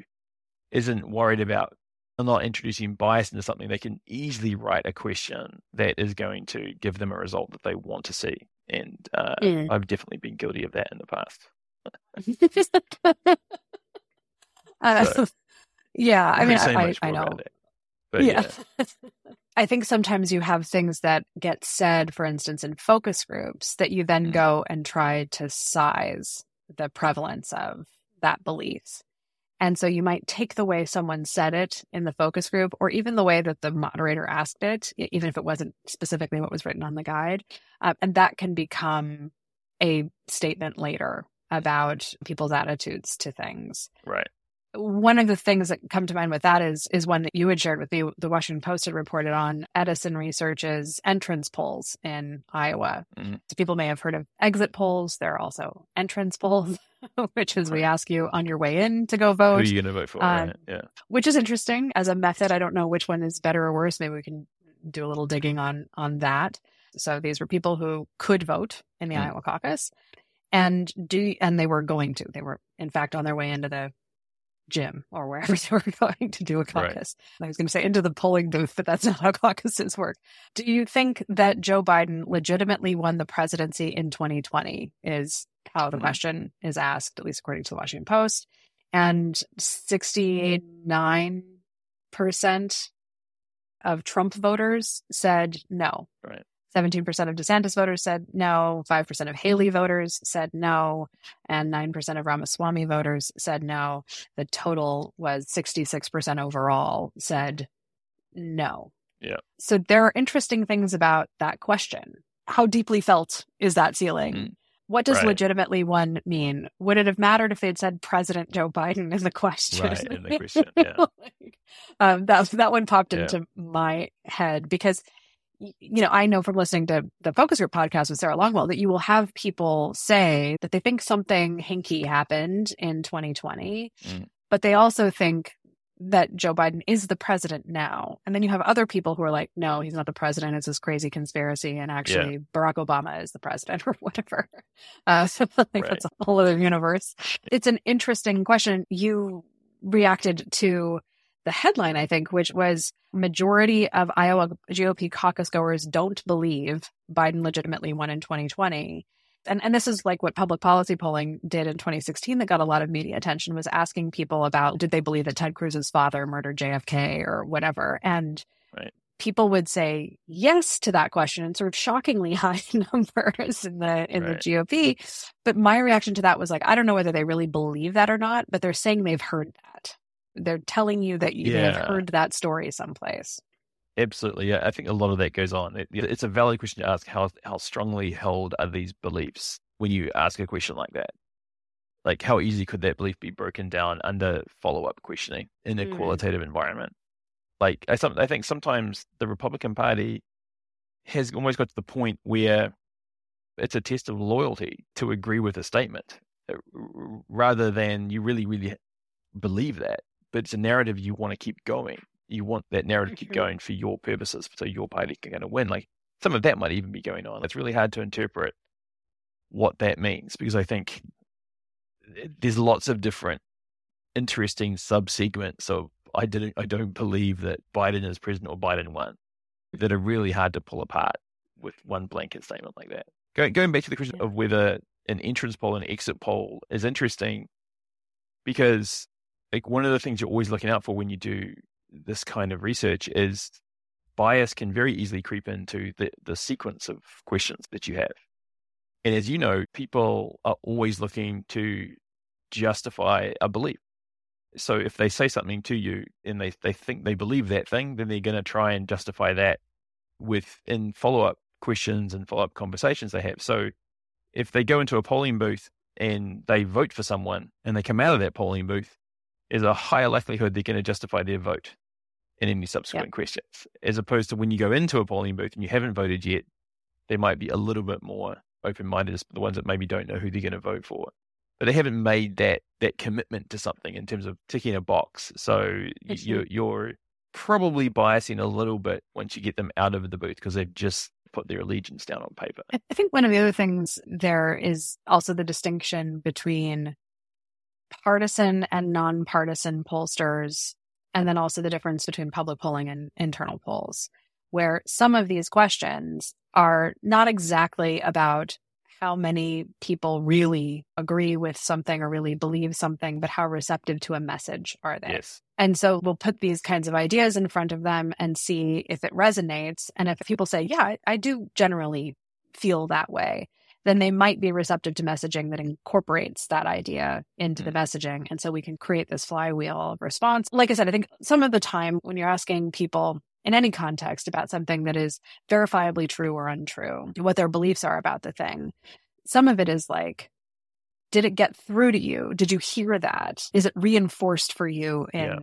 S2: isn't worried about not introducing bias into something. They can easily write a question that is going to give them a result that they want to see. And uh. I've definitely been guilty of that in the past.
S1: Uh,
S2: So-
S1: yeah, I mean,
S2: saying
S1: I, I know.
S2: that. But yeah, *laughs*
S1: I think sometimes you have things that get said, for instance, in focus groups that you then
S2: Mm.
S1: go and try to size the prevalence of that belief. And so you might take the way someone said it in the focus group, or even the way that the moderator asked it, even if it wasn't specifically what was written on the guide. Uh, and that can become a statement later about people's attitudes to things
S2: right.
S1: one of the things that come to mind with that is is one that you had shared with me. The Washington Post had reported on Edison Research's entrance polls in Iowa.
S2: Mhm.
S1: So people may have heard of exit polls. There are also entrance polls, *laughs* which is we ask you on your way in to go vote.
S2: Who are you going to vote for?
S1: Um,
S2: right? Yeah.
S1: which is interesting as a method. I don't know which one is better or worse. Maybe we can do a little digging on on that. So these were people who could vote in the
S2: Mm.
S1: Iowa caucus, and do and they were going to. They were in fact on their way into the gym or wherever *laughs* they were going to do a
S2: Right.
S1: caucus. I was going to say into the polling booth, but that's *laughs* not how caucuses work. Do you think that Joe Biden legitimately won the presidency in 2020? Is how the
S2: Mhm.
S1: question is asked, at least according to the Washington Post. And 69% of Trump voters said no.
S2: Right.
S1: 17% of DeSantis voters said no, 5% of Haley voters said no, and 9% of Ramaswamy voters said no. The total was 66% overall said no.
S2: Yeah.
S1: So there are interesting things about that question. How deeply felt is that ceiling?
S2: Mm.
S1: What does
S2: Right.
S1: legitimately won mean? Would it have mattered if they'd said President Joe Biden in the question?
S2: Right, in the *laughs* question, yeah.
S1: Like, um, that that one popped
S2: Yeah.
S1: into my head because you know I know from listening to the focus group podcast with Sarah Longwell that you will have people say that they think something hinky happened in 2020,
S2: Mm.
S1: but they also think that Joe Biden is the president now. And then you have other people who are like, no, he's not the president. It's this crazy conspiracy. And actually, Barack Obama is the president *laughs* or whatever. Uh, *laughs* so I think
S2: Right.
S1: that's a whole other universe. It's an interesting question. You reacted to the headline, I think, which was majority of Iowa GOP caucus goers don't believe Biden legitimately won in 2020. And, and this is like what public policy polling did in 2016 that got a lot of media attention was asking people about did they believe that Ted Cruz's father murdered JFK or whatever. And
S2: Right.
S1: people would say yes to that question in sort of shockingly *laughs* high *laughs* numbers in the in
S2: Right.
S1: the GOP. But my reaction to that was like, I don't know whether they really believe that or not, but they're saying they've heard that. They're telling you that you, they've heard that story someplace.
S2: Absolutely. Yeah. I think a lot of that goes on. It, it's a valid question to ask how, how strongly held are these beliefs when you ask a question like that? Like, how easy could that belief be broken down under follow up questioning in a
S1: Mm.
S2: qualitative environment? Like, I, some, I think sometimes the Republican Party has almost got to the point where it's a test of loyalty to agree with a statement uh, rather than you really, really believe that. But it's a narrative you want to keep going. You want that narrative to keep going for your purposes, so your party can going to win. Like some of that might even be going on. It's really hard to interpret what that means because I think there's lots of different interesting subsegments of I didn't I don't believe that Biden is president or Biden won that are really hard to pull apart with one blanket statement like that. Going going back to the question
S1: Yeah.
S2: of whether an entrance poll and exit poll is interesting because like one of the things you're always looking out for when you do this kind of research is bias can very easily creep into the, the sequence of questions that you have. And as you know, people are always looking to justify a belief. So if they say something to you and they, they think they believe that thing, then they're going to try and justify that with in follow up questions and follow up conversations they have. So if they go into a polling booth and they vote for someone and they come out of that polling booth, there's a higher likelihood they're going to justify their vote. in any subsequent yep. questions, as opposed to when you go into a polling booth and you haven't voted yet, they might be a little bit more open minded, the ones that maybe don't know who they're going to vote for. But they haven't made that that commitment to something in terms of ticking a box. So you're, you're probably biasing a little bit once you get them out of the booth because they've just put their allegiance down on paper.
S1: I think one of the other things there is also the distinction between partisan and nonpartisan pollsters, and then also the difference between public polling and internal polls, where some of these questions are not exactly about how many people really agree with something or really believe something, but how receptive to a message are they?
S2: Yes.
S1: And so we'll put these kinds of ideas in front of them and see if it resonates. And if people say, yeah, I, I do generally feel that way, then they might be receptive to messaging that incorporates that idea into the mm. messaging. And so we can create this flywheel of response. Like I said, I think some of the time when you're asking people, in any context about something that is verifiably true or untrue, what their beliefs are about the thing. Some of it is like, did it get through to you? Did you hear that? Is it reinforced for you in yeah.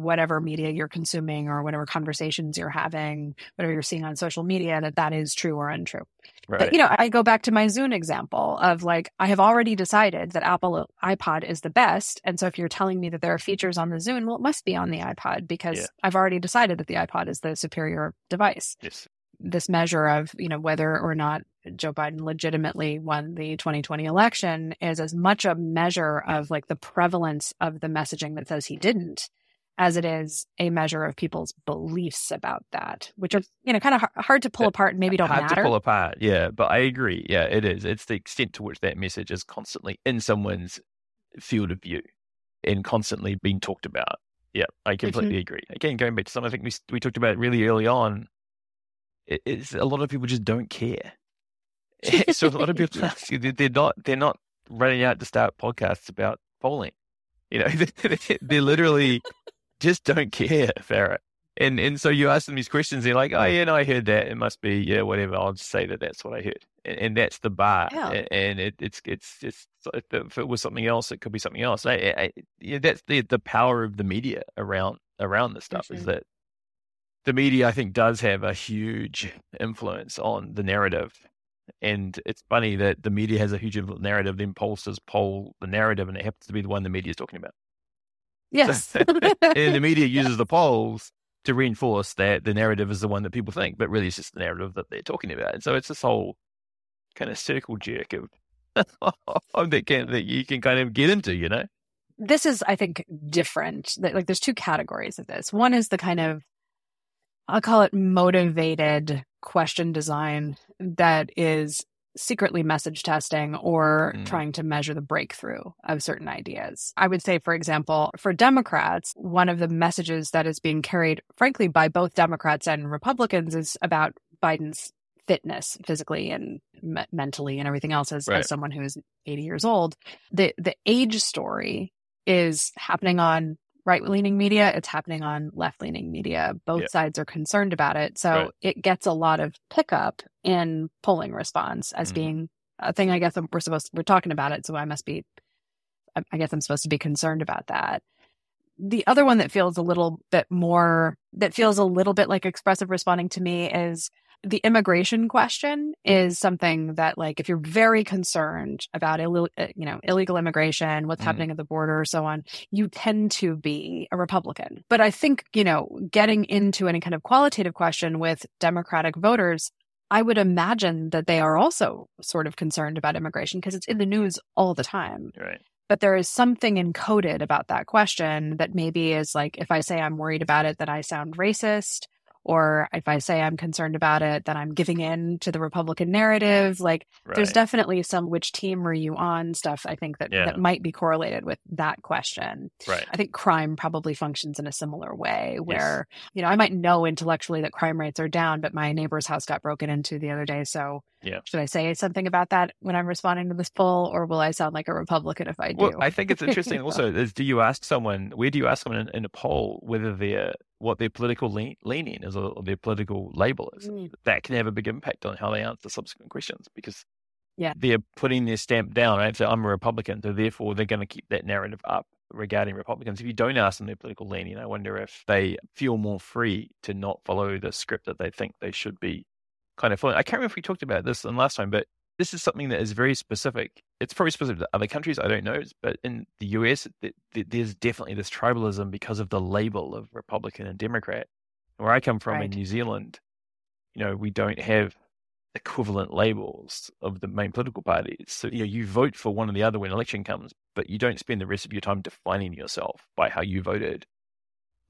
S1: Whatever media you're consuming or whatever conversations you're having, whatever you're seeing on social media, that that is true or untrue? Right. But, you know, I go back to my Zune example of like, I have already decided that Apple iPod is the best. And so if you're telling me that there are features on the Zune, well, it must be on the iPod because yeah. I've already decided that the iPod is the superior device.
S2: Yes.
S1: This measure of, you know, whether or not Joe Biden legitimately won the 2020 election is as much a measure of like the prevalence of the messaging that says he didn't as it is a measure of people's beliefs about that, which are you know kind of hard to pull apart and maybe don't
S2: hard
S1: matter.
S2: to pull apart. Yeah, but I agree. Yeah, it is. It's the extent to which that message is constantly in someone's field of view and constantly being talked about. Yeah, I completely mm-hmm. agree. Again, going back to something I think we we talked about really early on, it, it's a lot of people just don't care. *laughs* *laughs* so a lot of people *laughs* they're not they're not running out to start podcasts about polling. You know, they're literally just don't *laughs* care, Farrah. And and so you ask them these questions, they're like, oh yeah, no, I heard that. It must be yeah, whatever. I'll just say that that's what I heard, and, and that's the bar. Yeah. And it, it's it's just if it was something else, it could be something else. I, I, yeah, that's the the power of the media around around this stuff is mm-hmm. that the media, I think, does have a huge influence on the narrative. And it's funny that the media has a huge narrative, then pollsters poll the narrative, and it happens to be the one the media is talking about.
S1: Yes. *laughs*
S2: and the media uses the polls to reinforce that the narrative is the one that people think, but really it's just the narrative that they're talking about. And so it's this whole kind of circle jerk of, *laughs* of that, can, that you can kind of get into, you know?
S1: This is, I think, different. Like there's two categories of this. One is the kind of, I'll call it motivated question design that is secretly message testing or mm. trying to measure the breakthrough of certain ideas. I would say, for example, for Democrats, one of the messages that is being carried, frankly, by both Democrats and Republicans is about Biden's fitness physically and me- mentally and everything else as, right. as someone who is 80 years old. The, the age story is happening on right leaning media, it's happening on left leaning media. Both yeah. sides are concerned about it. So right. it gets a lot of pickup in polling response as mm being a thing. I guess we're supposed to, we're talking about it. So I must be, I guess I'm supposed to be concerned about that. The other one that feels a little bit more, that feels a little bit like expressive responding to me is the immigration question is something that like if you're very concerned about Ill- uh, you know illegal immigration what's mm. happening at the border so on you tend to be a republican but i think you know getting into any kind of qualitative question with democratic voters I would imagine that they are also sort of concerned about immigration because it's in the news all the time.
S2: Right.
S1: But there is something encoded about that question that maybe is like, if I say I'm worried about it, that I sound racist or if I say I'm concerned about it, then I'm giving in to the Republican narrative. Like right. there's definitely some which team are you on stuff I think that, yeah. that might be correlated with that question.
S2: Right.
S1: I think crime probably functions in a similar way where, yes. you know, I might know intellectually that crime rates are down, but my neighbor's house got broken into the other day. So
S2: yeah.
S1: should I say something about that when I'm responding to this poll or will I sound like a Republican if I do?
S2: Well, I think it's interesting *laughs* also is do you ask someone, where do you ask someone in, in a poll whether they're what their political lean, leaning is or their political label is. Mm. That can have a big impact on how they answer subsequent questions because
S1: yeah.
S2: they're putting their stamp down, right? So I'm a Republican, so therefore they're going to keep that narrative up. regarding Republicans, if you don't ask them their political leaning, I wonder if they feel more free to not follow the script that they think they should be kind of following. I can't remember if we talked about this in last time, but this is something that is very specific. It's probably specific to other countries. I don't know, but in the US, there's definitely this tribalism because of the label of Republican and Democrat. Where I come from right. in New Zealand, you know, we don't have equivalent labels of the main political parties. So, you know, you vote for one or the other when election comes, but you don't spend the rest of your time defining yourself by how you voted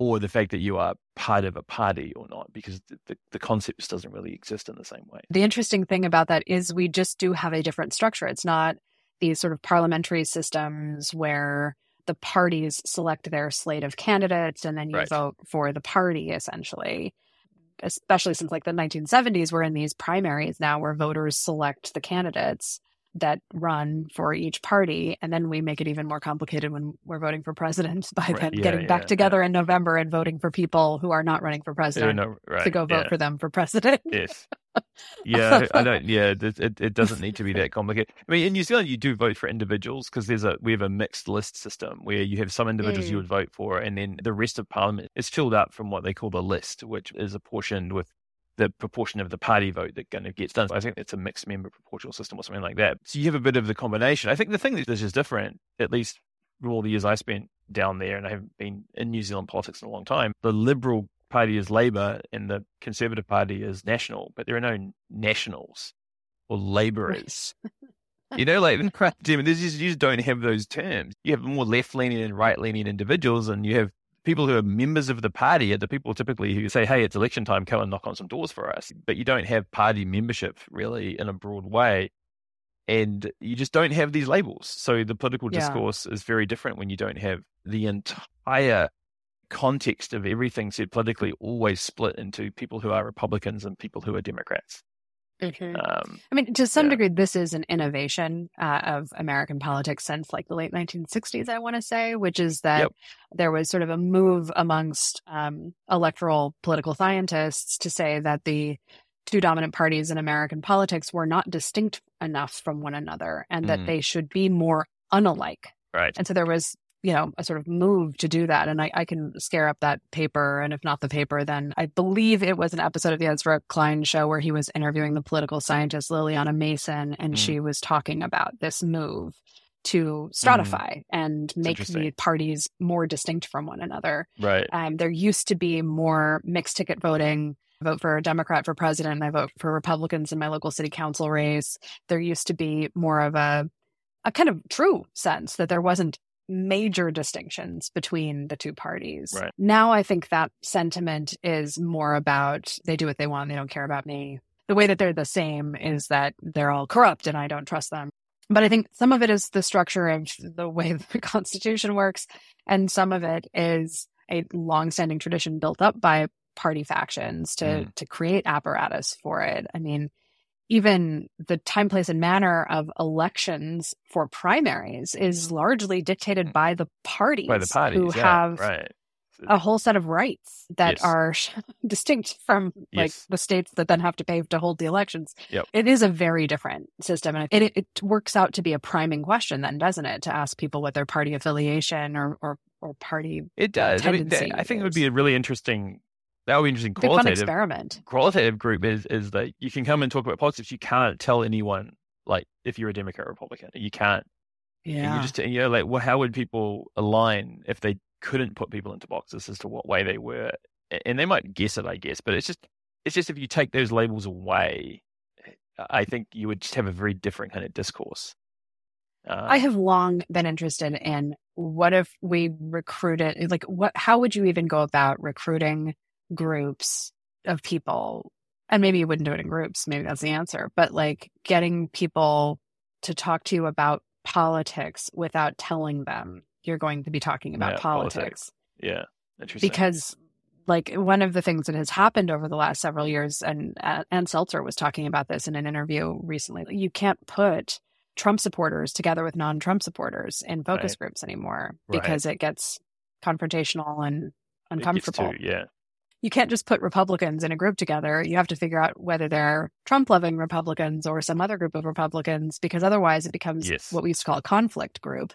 S2: or the fact that you are part of a party or not, because the, the, concept just doesn't really exist in the same way.
S1: The interesting thing about that is we just do have a different structure. It's not these sort of parliamentary systems where the parties select their slate of candidates and then you right. vote for the party essentially especially since like the 1970s we're in these primaries now where voters select the candidates that run for each party. And then we make it even more complicated when we're voting for president *laughs* by right. then yeah, getting yeah, back together yeah. in November and voting for people who are not running for president no, right. to go vote for them for president.
S2: Yes. *laughs* Yeah, I *laughs* don't. Yeah, it, it doesn't need to be that complicated. I mean, in New Zealand, you do vote for individuals because there's a we have a mixed list system where you have some individuals mm. you would vote for, and then the rest of Parliament is filled up from what they call the list, which is apportioned with the proportion of the party vote that kind of gets done. I think it's a mixed member proportional system or something like that. So you have a bit of the combination. I think the thing that is just different, at least all the years I spent down there, and I haven't been in New Zealand politics in a long time, the Liberal Party is Labour and the Conservative Party is National, but there are no nationals or labourers. *laughs* you know, like *laughs* Jim, you just don't have those terms. You have more left leaning and right leaning individuals, and you have people who are members of the party are the people typically who say, hey, it's election time, come and knock on some doors for us. But you don't have party membership really in a broad way. And you just don't have these labels. So the political yeah. discourse is very different when you don't have the entire context of everything said politically always split into people who are Republicans and people who are Democrats.
S1: Mm-hmm. Um, I mean, to some yeah. degree, this is an innovation uh, of American politics since like the late 1960s, I want to say, which is that yep. there was sort of a move amongst um, electoral political scientists to say that the two dominant parties in American politics were not distinct enough from one another and that mm. they should be more unalike.
S2: Right.
S1: And so there was you know, a sort of move to do that. And I, I, can scare up that paper. And if not the paper, then I believe it was an episode of the Ezra Klein show where he was interviewing the political scientist Lilliana Mason, and mm. she was talking about this move to stratify mm. and make the parties more distinct from one another.
S2: Right.
S1: Um, there used to be more mixed ticket voting. I vote for a Democrat for president. I vote for Republicans in my local city council race. There used to be more of a a kind of true sense that there wasn't major distinctions between the two parties.
S2: Right.
S1: Now I think that sentiment is more about they do what they want, they don't care about me. The way that they're the same is that they're all corrupt and I don't trust them. But I think some of it is the structure of the way *laughs* the Constitution works, and some of it is a long-standing tradition built up by party factions to mm. to create apparatus for it. I mean, even the time, place, and manner of elections for primaries is largely dictated mm. by the parties,
S2: by the parties
S1: who
S2: yeah,
S1: have
S2: right.
S1: a whole set of rights that yes. are *laughs* distinct from like yes. the states that then have to pay to hold the elections.
S2: Yep.
S1: It is a very different system, and it, it works out to be a priming question, then, doesn't it, to ask people what their party affiliation or or, or party
S2: it does. I, mean, I think it would be a really interesting that would be interesting. Qualitative
S1: experiment.
S2: Qualitative group is is that you can come and talk about politics. You can't tell anyone like if you're a Democrat or Republican. You can't.
S1: Yeah.
S2: You just you know like well, how would people align if they couldn't put people into boxes as to what way they were, and they might guess it, I guess. But it's just it's just if you take those labels away, I think you would just have a very different kind of discourse.
S1: Uh, I have long been interested in what if we recruited like what how would you even go about recruiting groups of people and maybe you wouldn't do it in groups maybe that's the answer but like getting people to talk to you about politics without telling them you're going to be talking about
S2: yeah,
S1: politics.
S2: politics. yeah interesting
S1: because like one of the things that has happened over the last several years and uh, Ann Selzer was talking about this in an interview recently you can't put Trump supporters together with non-Trump supporters in focus right. groups anymore because right. it gets confrontational and uncomfortable.
S2: Too, yeah
S1: you can't just put Republicans in a group together. You have to figure out whether they're Trump loving Republicans or some other group of Republicans, because otherwise it becomes
S2: yes.
S1: what we used to call a conflict group.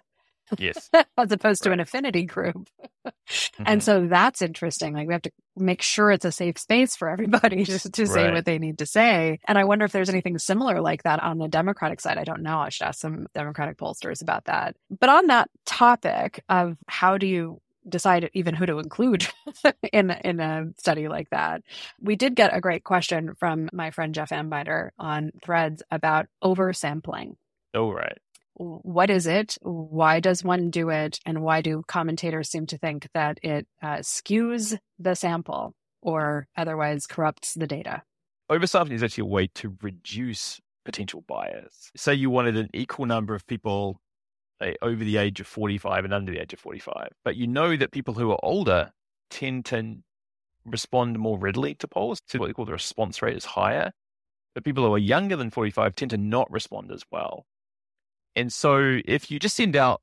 S2: Yes. *laughs*
S1: as opposed to
S2: Right.
S1: an affinity group.
S2: Mhm.
S1: And so that's interesting. Like we have to make sure it's a safe space for everybody *laughs* just to say
S2: Right.
S1: what they need to say. And I wonder if there's anything similar like that on the Democratic side. I don't know. I should ask some Democratic pollsters about that. But on that topic of how do you decide even who to include *laughs* in in a study like that. We did get a great question from my friend Jeff Ambiter on Threads about oversampling
S2: Oh right.
S1: What is it? Why does one do it? And why do commentators seem to think that it uh, skews the sample or otherwise corrupts the data?
S2: Oversampling is actually a way to reduce potential bias. Say you wanted an equal number of people over the age of 45 and under the age of 45, but you know that people who are older tend to respond more readily to polls. So what they call the response rate is higher. But people who are younger than 45 tend to not respond as well. And so if you just send out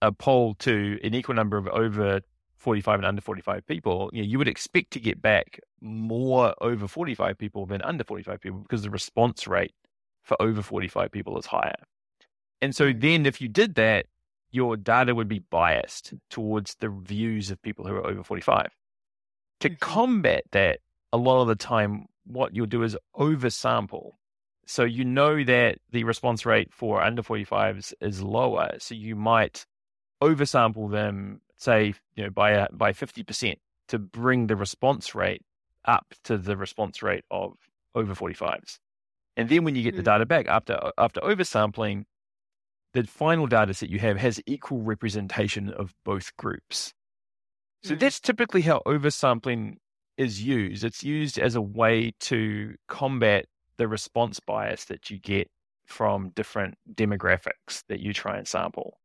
S2: a poll to an equal number of over 45 and under 45 people, you, know, you would expect to get back more over 45 people than under 45 people because the response rate for over 45 people is higher. And so then if you did that, your data would be biased towards the views of people who are over 45. To
S1: Mhm.
S2: combat that, a lot of the time, what you'll do is oversample. So you know that the response rate for under 45s is lower. So you might oversample them, say, you know, by a, by 50% to bring the response rate up to the response rate of over 45s. And then when you get the
S1: Mm.
S2: data back after after oversampling, the final data set you have has equal representation of both groups. So
S1: Mm.
S2: that's typically how oversampling is used. It's used as a way to combat the response bias that you get from different demographics that you try and sample.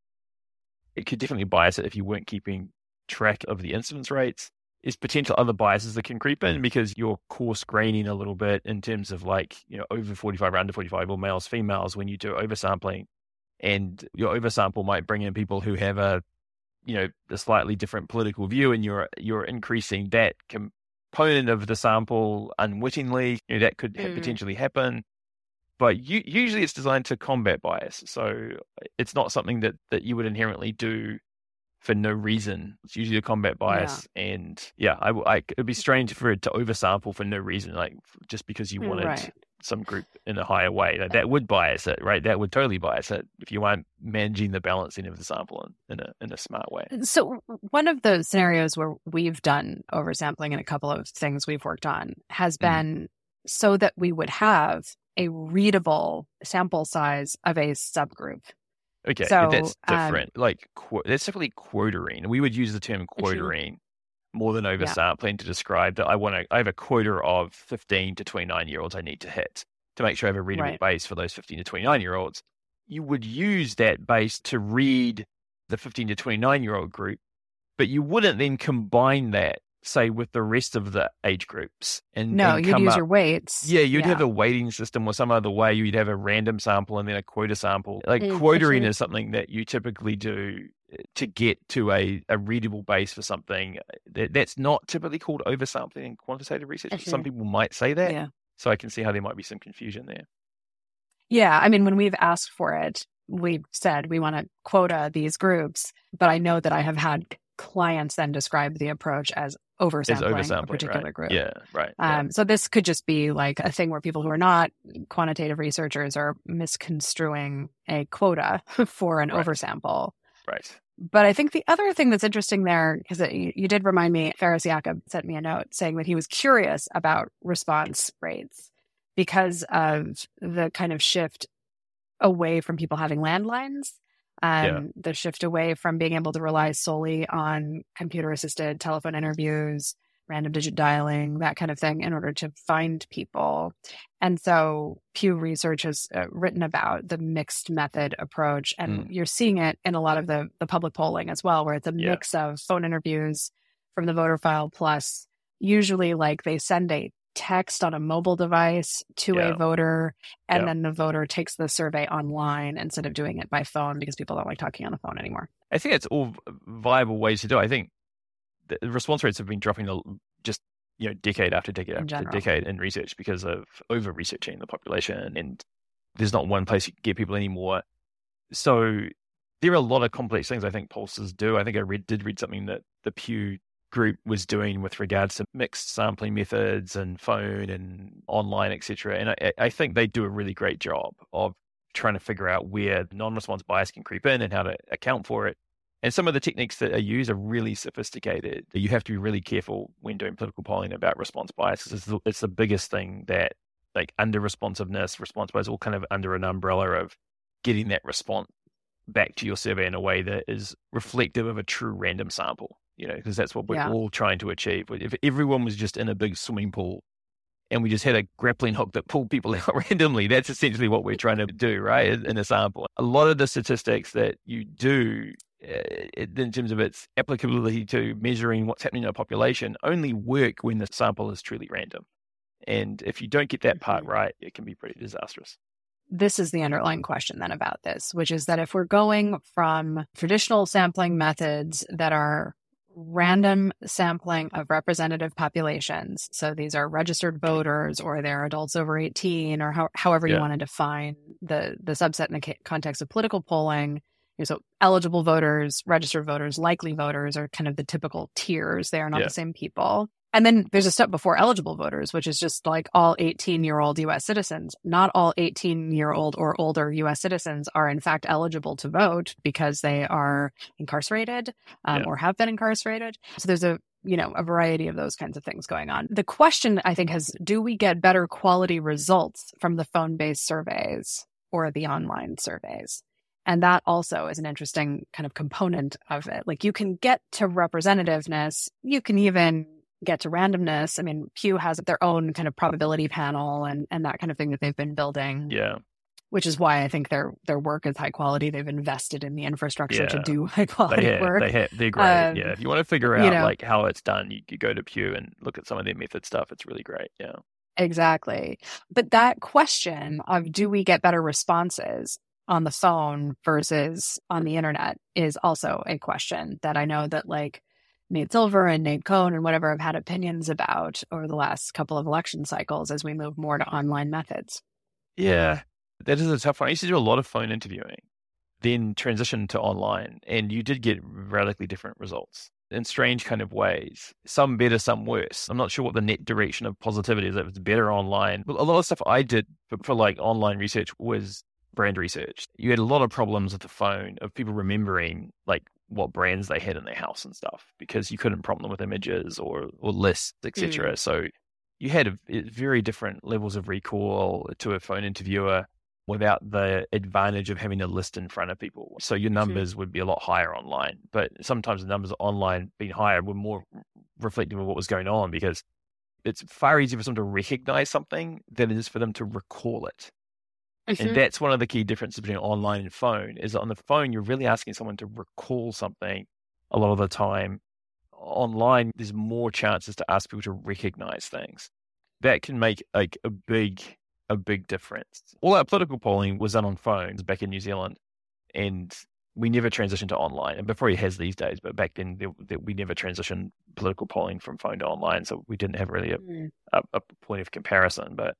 S2: It could definitely bias it if you weren't keeping track of the incidence rates. There's potential other biases that can creep in because you're coarse graining a little bit in terms of like, you know, over 45 or under 45 or males, females when you do oversampling. And your oversample might bring in people who have a, you know, a slightly different political view and you're you're increasing that component of the sample unwittingly. You know, that could ha-
S1: Mm.
S2: potentially happen. But you, usually it's designed to combat bias. So it's not something that, that you would inherently do for no reason. It's usually to combat bias. And yeah, I, w- I- it'd be strange for it to oversample for no reason, like just because you wanted
S1: Right.
S2: Some group in a higher way. Like, that would bias it, right? That would totally bias it if you aren't managing the balancing of the sample in, in a in a smart way.
S1: So, one of the scenarios where we've done oversampling in a couple of things we've worked on has
S2: Mhm.
S1: been so that we would have a readable sample size of a subgroup.
S2: Okay,
S1: So,
S2: that's
S1: um,
S2: different. like qu- that's typically quotering. We would use the term quotering more than oversampling to describe that. I want to. I have a quota of fifteen to twenty nine year olds I need to hit to make sure I have a readable
S1: Right.
S2: base for those fifteen to twenty nine year olds. You would use that base to read the fifteen to twenty nine year old group, but you wouldn't then combine that, say, with the rest of the age groups. And
S1: No,
S2: and
S1: you'd use
S2: up-
S1: your weights.
S2: yeah, you'd have a weighting system or some other way. You'd have a random sample and then a quota sample. Like
S1: Mm,
S2: quotering is something that you typically do uh, to get to a, a readable base for something. That, that's not typically called oversampling in quantitative research. but Some people might say that.
S1: Yeah.
S2: So I can see how there might be some confusion there.
S1: Yeah. I mean, when we've asked for it, we've said we want to quota these groups, but I know that I have had clients then describe the approach as oversampling,
S2: oversampling,
S1: a particular
S2: right?
S1: group.
S2: Yeah, right. yeah.
S1: Um, so this could just be like a thing where people who are not quantitative researchers are misconstruing a quota *laughs* for an
S2: Right.
S1: oversample.
S2: right.
S1: But I think the other thing that's interesting there, because you, you did remind me, Ferris Jakob sent me a note saying that he was curious about response rates because of the kind of shift away from people having landlines. Um,
S2: Yeah.
S1: The shift away from being able to rely solely on computer assisted telephone interviews, random digit dialing, that kind of thing, in order to find people. And so Pew Research has uh, written about the mixed method approach, and you're seeing it in a lot of the, the public polling as well, where it's a
S2: Yeah.
S1: mix of phone interviews from the voter file plus usually like they send a text on a mobile device to
S2: Yeah.
S1: a voter and
S2: Yeah.
S1: then the voter takes the survey online instead of doing it by phone because people don't like talking on the phone anymore.
S2: I think it's all viable ways to do. it. I think the response rates have been dropping just you know decade after decade
S1: In
S2: after
S1: general.
S2: decade in research because of over researching the population, and there's not one place you can get people anymore. So there are a lot of complex things I think pulses do. I think I read did read something that the Pew group was doing with regards to mixed sampling methods and phone and online, etc. And I, I think they do a really great job of trying to figure out where non-response bias can creep in and how to account for it. And some of the techniques that are used are really sophisticated. You have to be really careful when doing political polling about response bias. It's the, it's the biggest thing that, like, under responsiveness, response bias, all kind of under an umbrella of getting that response back to your survey in a way that is reflective of a true random sample. You know, because that's what we're yeah. all trying to achieve. If everyone was just in a big swimming pool and we just had a grappling hook that pulled people *laughs* out randomly. That's essentially what we're trying to do, right? In a sample. A lot of the statistics that you do uh, in terms of its applicability to measuring what's happening in a population only work when the sample is truly random. And if you don't get that part mm-hmm. right, it can be pretty disastrous.
S1: This is the underlying question then about this, which is that if we're going from traditional sampling methods that are random sampling of representative populations. So these are registered voters or they're adults over 18 or how, however you want to define the, the subset in the context of political polling. So eligible voters, registered voters, likely voters are kind of the typical tiers. They are not yeah. the same people. And then there's a step before eligible voters, which is just like all 18 year old US citizens. Not all 18 year old or older US citizens are in fact eligible to vote because they are incarcerated um, yeah. or have been incarcerated. So there's a you know, a variety of those kinds of things going on. The question I think has do we get better quality results from the phone based surveys or the online surveys? And that also is an interesting kind of component of it. Like you can get to representativeness, you can even get to randomness. I mean, Pew has their own kind of probability panel and and that kind of thing that they've been building.
S2: Yeah.
S1: Which is why I think their their work is high quality. They've invested in the infrastructure yeah. to do *laughs* high quality
S2: they
S1: work.
S2: They they're great. Um, yeah. If you want to figure out you know, like how it's done, you, you go to Pew and look at some of their method stuff. It's really great. Yeah.
S1: Exactly. But that question of do we get better responses on the phone versus on the internet is also a question that I know that like Nate Silver and Nate Cohn and whatever have had opinions about over the last couple of election cycles as we move more to online methods.
S2: Yeah, that is a tough one. I used to do a lot of phone interviewing, then transitioned to online, and you did get radically different results in strange kind of ways. Some better, some worse. I'm not sure what the net direction of positivity is. If it's better online, a lot of stuff I did for, for like online research was brand research. You had a lot of problems with the phone of people remembering like what brands they had in their house and stuff because you couldn't prompt them with images or or lists, etc. Mm. So you had a, very different levels of recall to a phone interviewer without the advantage of having a list in front of people. So your numbers mm. would be a lot higher online, but sometimes the numbers online being higher were more reflective of what was going on because it's far easier for someone to recognize something than it is for them to recall it. Mm-hmm. And that's one of the key differences between online and phone is on the phone, you're really asking someone to recall something a lot of the time. Online, there's more chances to ask people to recognize things. That can make like a big, a big difference. All our political polling was done on phones back in New Zealand, and we never transitioned to online. And before he has these days, but back then there, there, we never transitioned political polling from phone to online, so we didn't have really a, mm. a, a point of comparison. But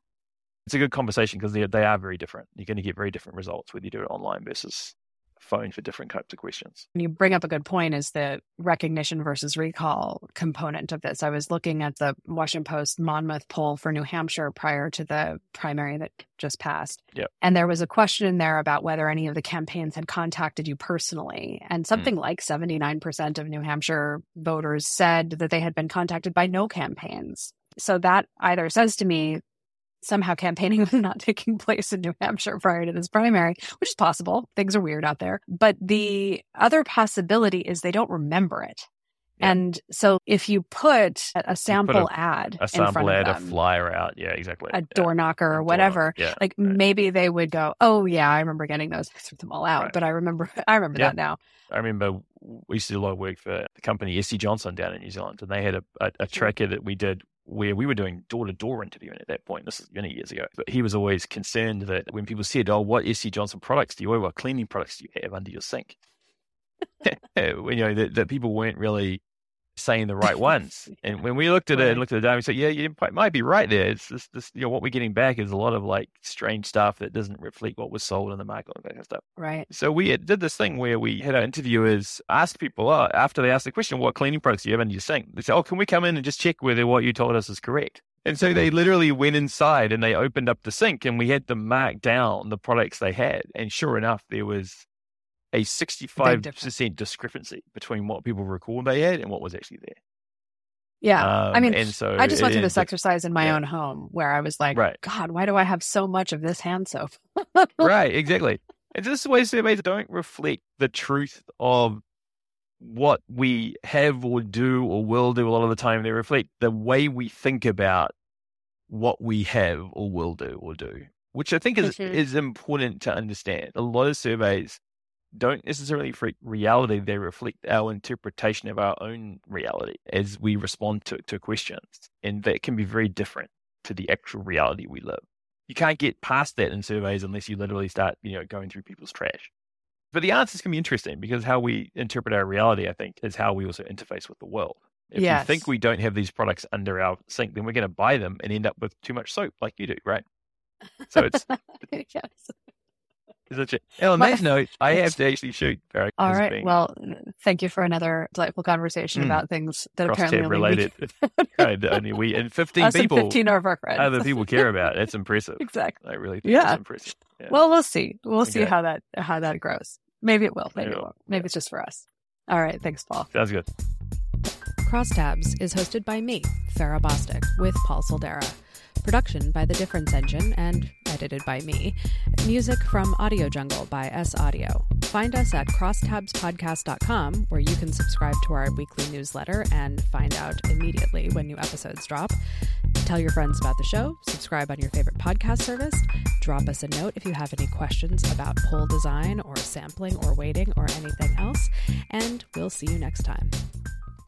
S2: it's a good conversation because they they are very different. You're going to get very different results whether you do it online versus phone for different types of questions.
S1: And you bring up a good point is the recognition versus recall component of this. I was looking at the Washington Post Monmouth poll for New Hampshire prior to the primary that just passed.
S2: Yep.
S1: And there was a question in there about whether any of the campaigns had contacted you personally. And hmm. something mm. like 79% of New Hampshire voters said that they had been contacted by no campaigns. So that either says to me somehow campaigning *laughs* was not taking place in New Hampshire prior to this primary, which is possible. Things are weird out there. But the other possibility is they don't remember it. Yeah. And so if you put a sample put a,
S2: ad,
S1: a
S2: sample ad,
S1: them,
S2: a flyer out, yeah, exactly,
S1: a door knocker or whatever,
S2: yeah,
S1: like right. maybe they would go, "Oh yeah, I remember getting those. I threw them all out." Right. But I remember, *laughs* I remember yeah. that now.
S2: I remember we used to do a lot of work for the company SC Johnson down in New Zealand, and they had a, a, a tracker that we did where we were doing door to door interviewing at that point. This is many years ago. But he was always concerned that when people said, Oh, what SC Johnson products do you have? What cleaning products do you have under your sink? *laughs* you know, that, that people weren't really saying the right ones. *laughs* And when we looked at it and looked at the data, we said, yeah, you might be right there. It's just this, you know, what we're getting back is a lot of like strange stuff that doesn't reflect what was sold in the market, and that kind of stuff.
S1: Right.
S2: So we did this thing where we had our interviewers ask people oh, after they ask the question, what cleaning products do you have in your sink? They say, oh, can we come in and just check whether what you told us is correct? And so they literally went inside and they opened up the sink and we had them mark down the products they had. And sure enough, there was a 65% discrepancy between what people recalled they had and what was actually there.
S1: Yeah. Um, I mean, and so I just went through this exercise in my yeah. own home where I was like, right. God, why do I have so much of this hand soap?
S2: right. Exactly. *laughs* And this is why surveys don't reflect the truth of what we have or do or will do a lot of the time. They reflect the way we think about what we have or will do or do, which I think is, mm-hmm. is important to understand. A lot of surveys don't necessarily reflect reality, they reflect our interpretation of our own reality as we respond to, to questions. And that can be very different to the actual reality we live. You can't get past that in surveys unless you literally start, you know, going through people's trash. But the answers can be interesting because how we interpret our reality, I think, is how we also interface with the world. If yes. we think we don't have these products under our sink, then we're going to buy them and end up with too much soap like you do, right? So it's *laughs* yes. Such a, oh, on that note, I have to actually shoot.
S1: Barry, All right. Being... Well, thank you for another delightful conversation mm. about things that Cross apparently related.
S2: right, *laughs* *laughs* only we and fifteen Us people, and
S1: fifteen of our friends,
S2: other people care about. That's impressive. *laughs*
S1: exactly.
S2: I really think yeah. impressive.
S1: Yeah. Well, we'll see. We'll okay. see how that how that grows. Maybe it will. Maybe it, it won't. Maybe yeah. it's just for us. All right. Thanks, Paul.
S2: Sounds good.
S3: Crosstabs is hosted by me, Farrah Bostic, with Paul Soldera. Production by The Difference Engine and edited by me. Music from Audio Jungle by S Audio. Find us at crosstabspodcast.com, where you can subscribe to our weekly newsletter and find out immediately when new episodes drop. Tell your friends about the show, subscribe on your favorite podcast service, drop us a note if you have any questions about poll design or sampling or weighting or anything else, and we'll see you next time.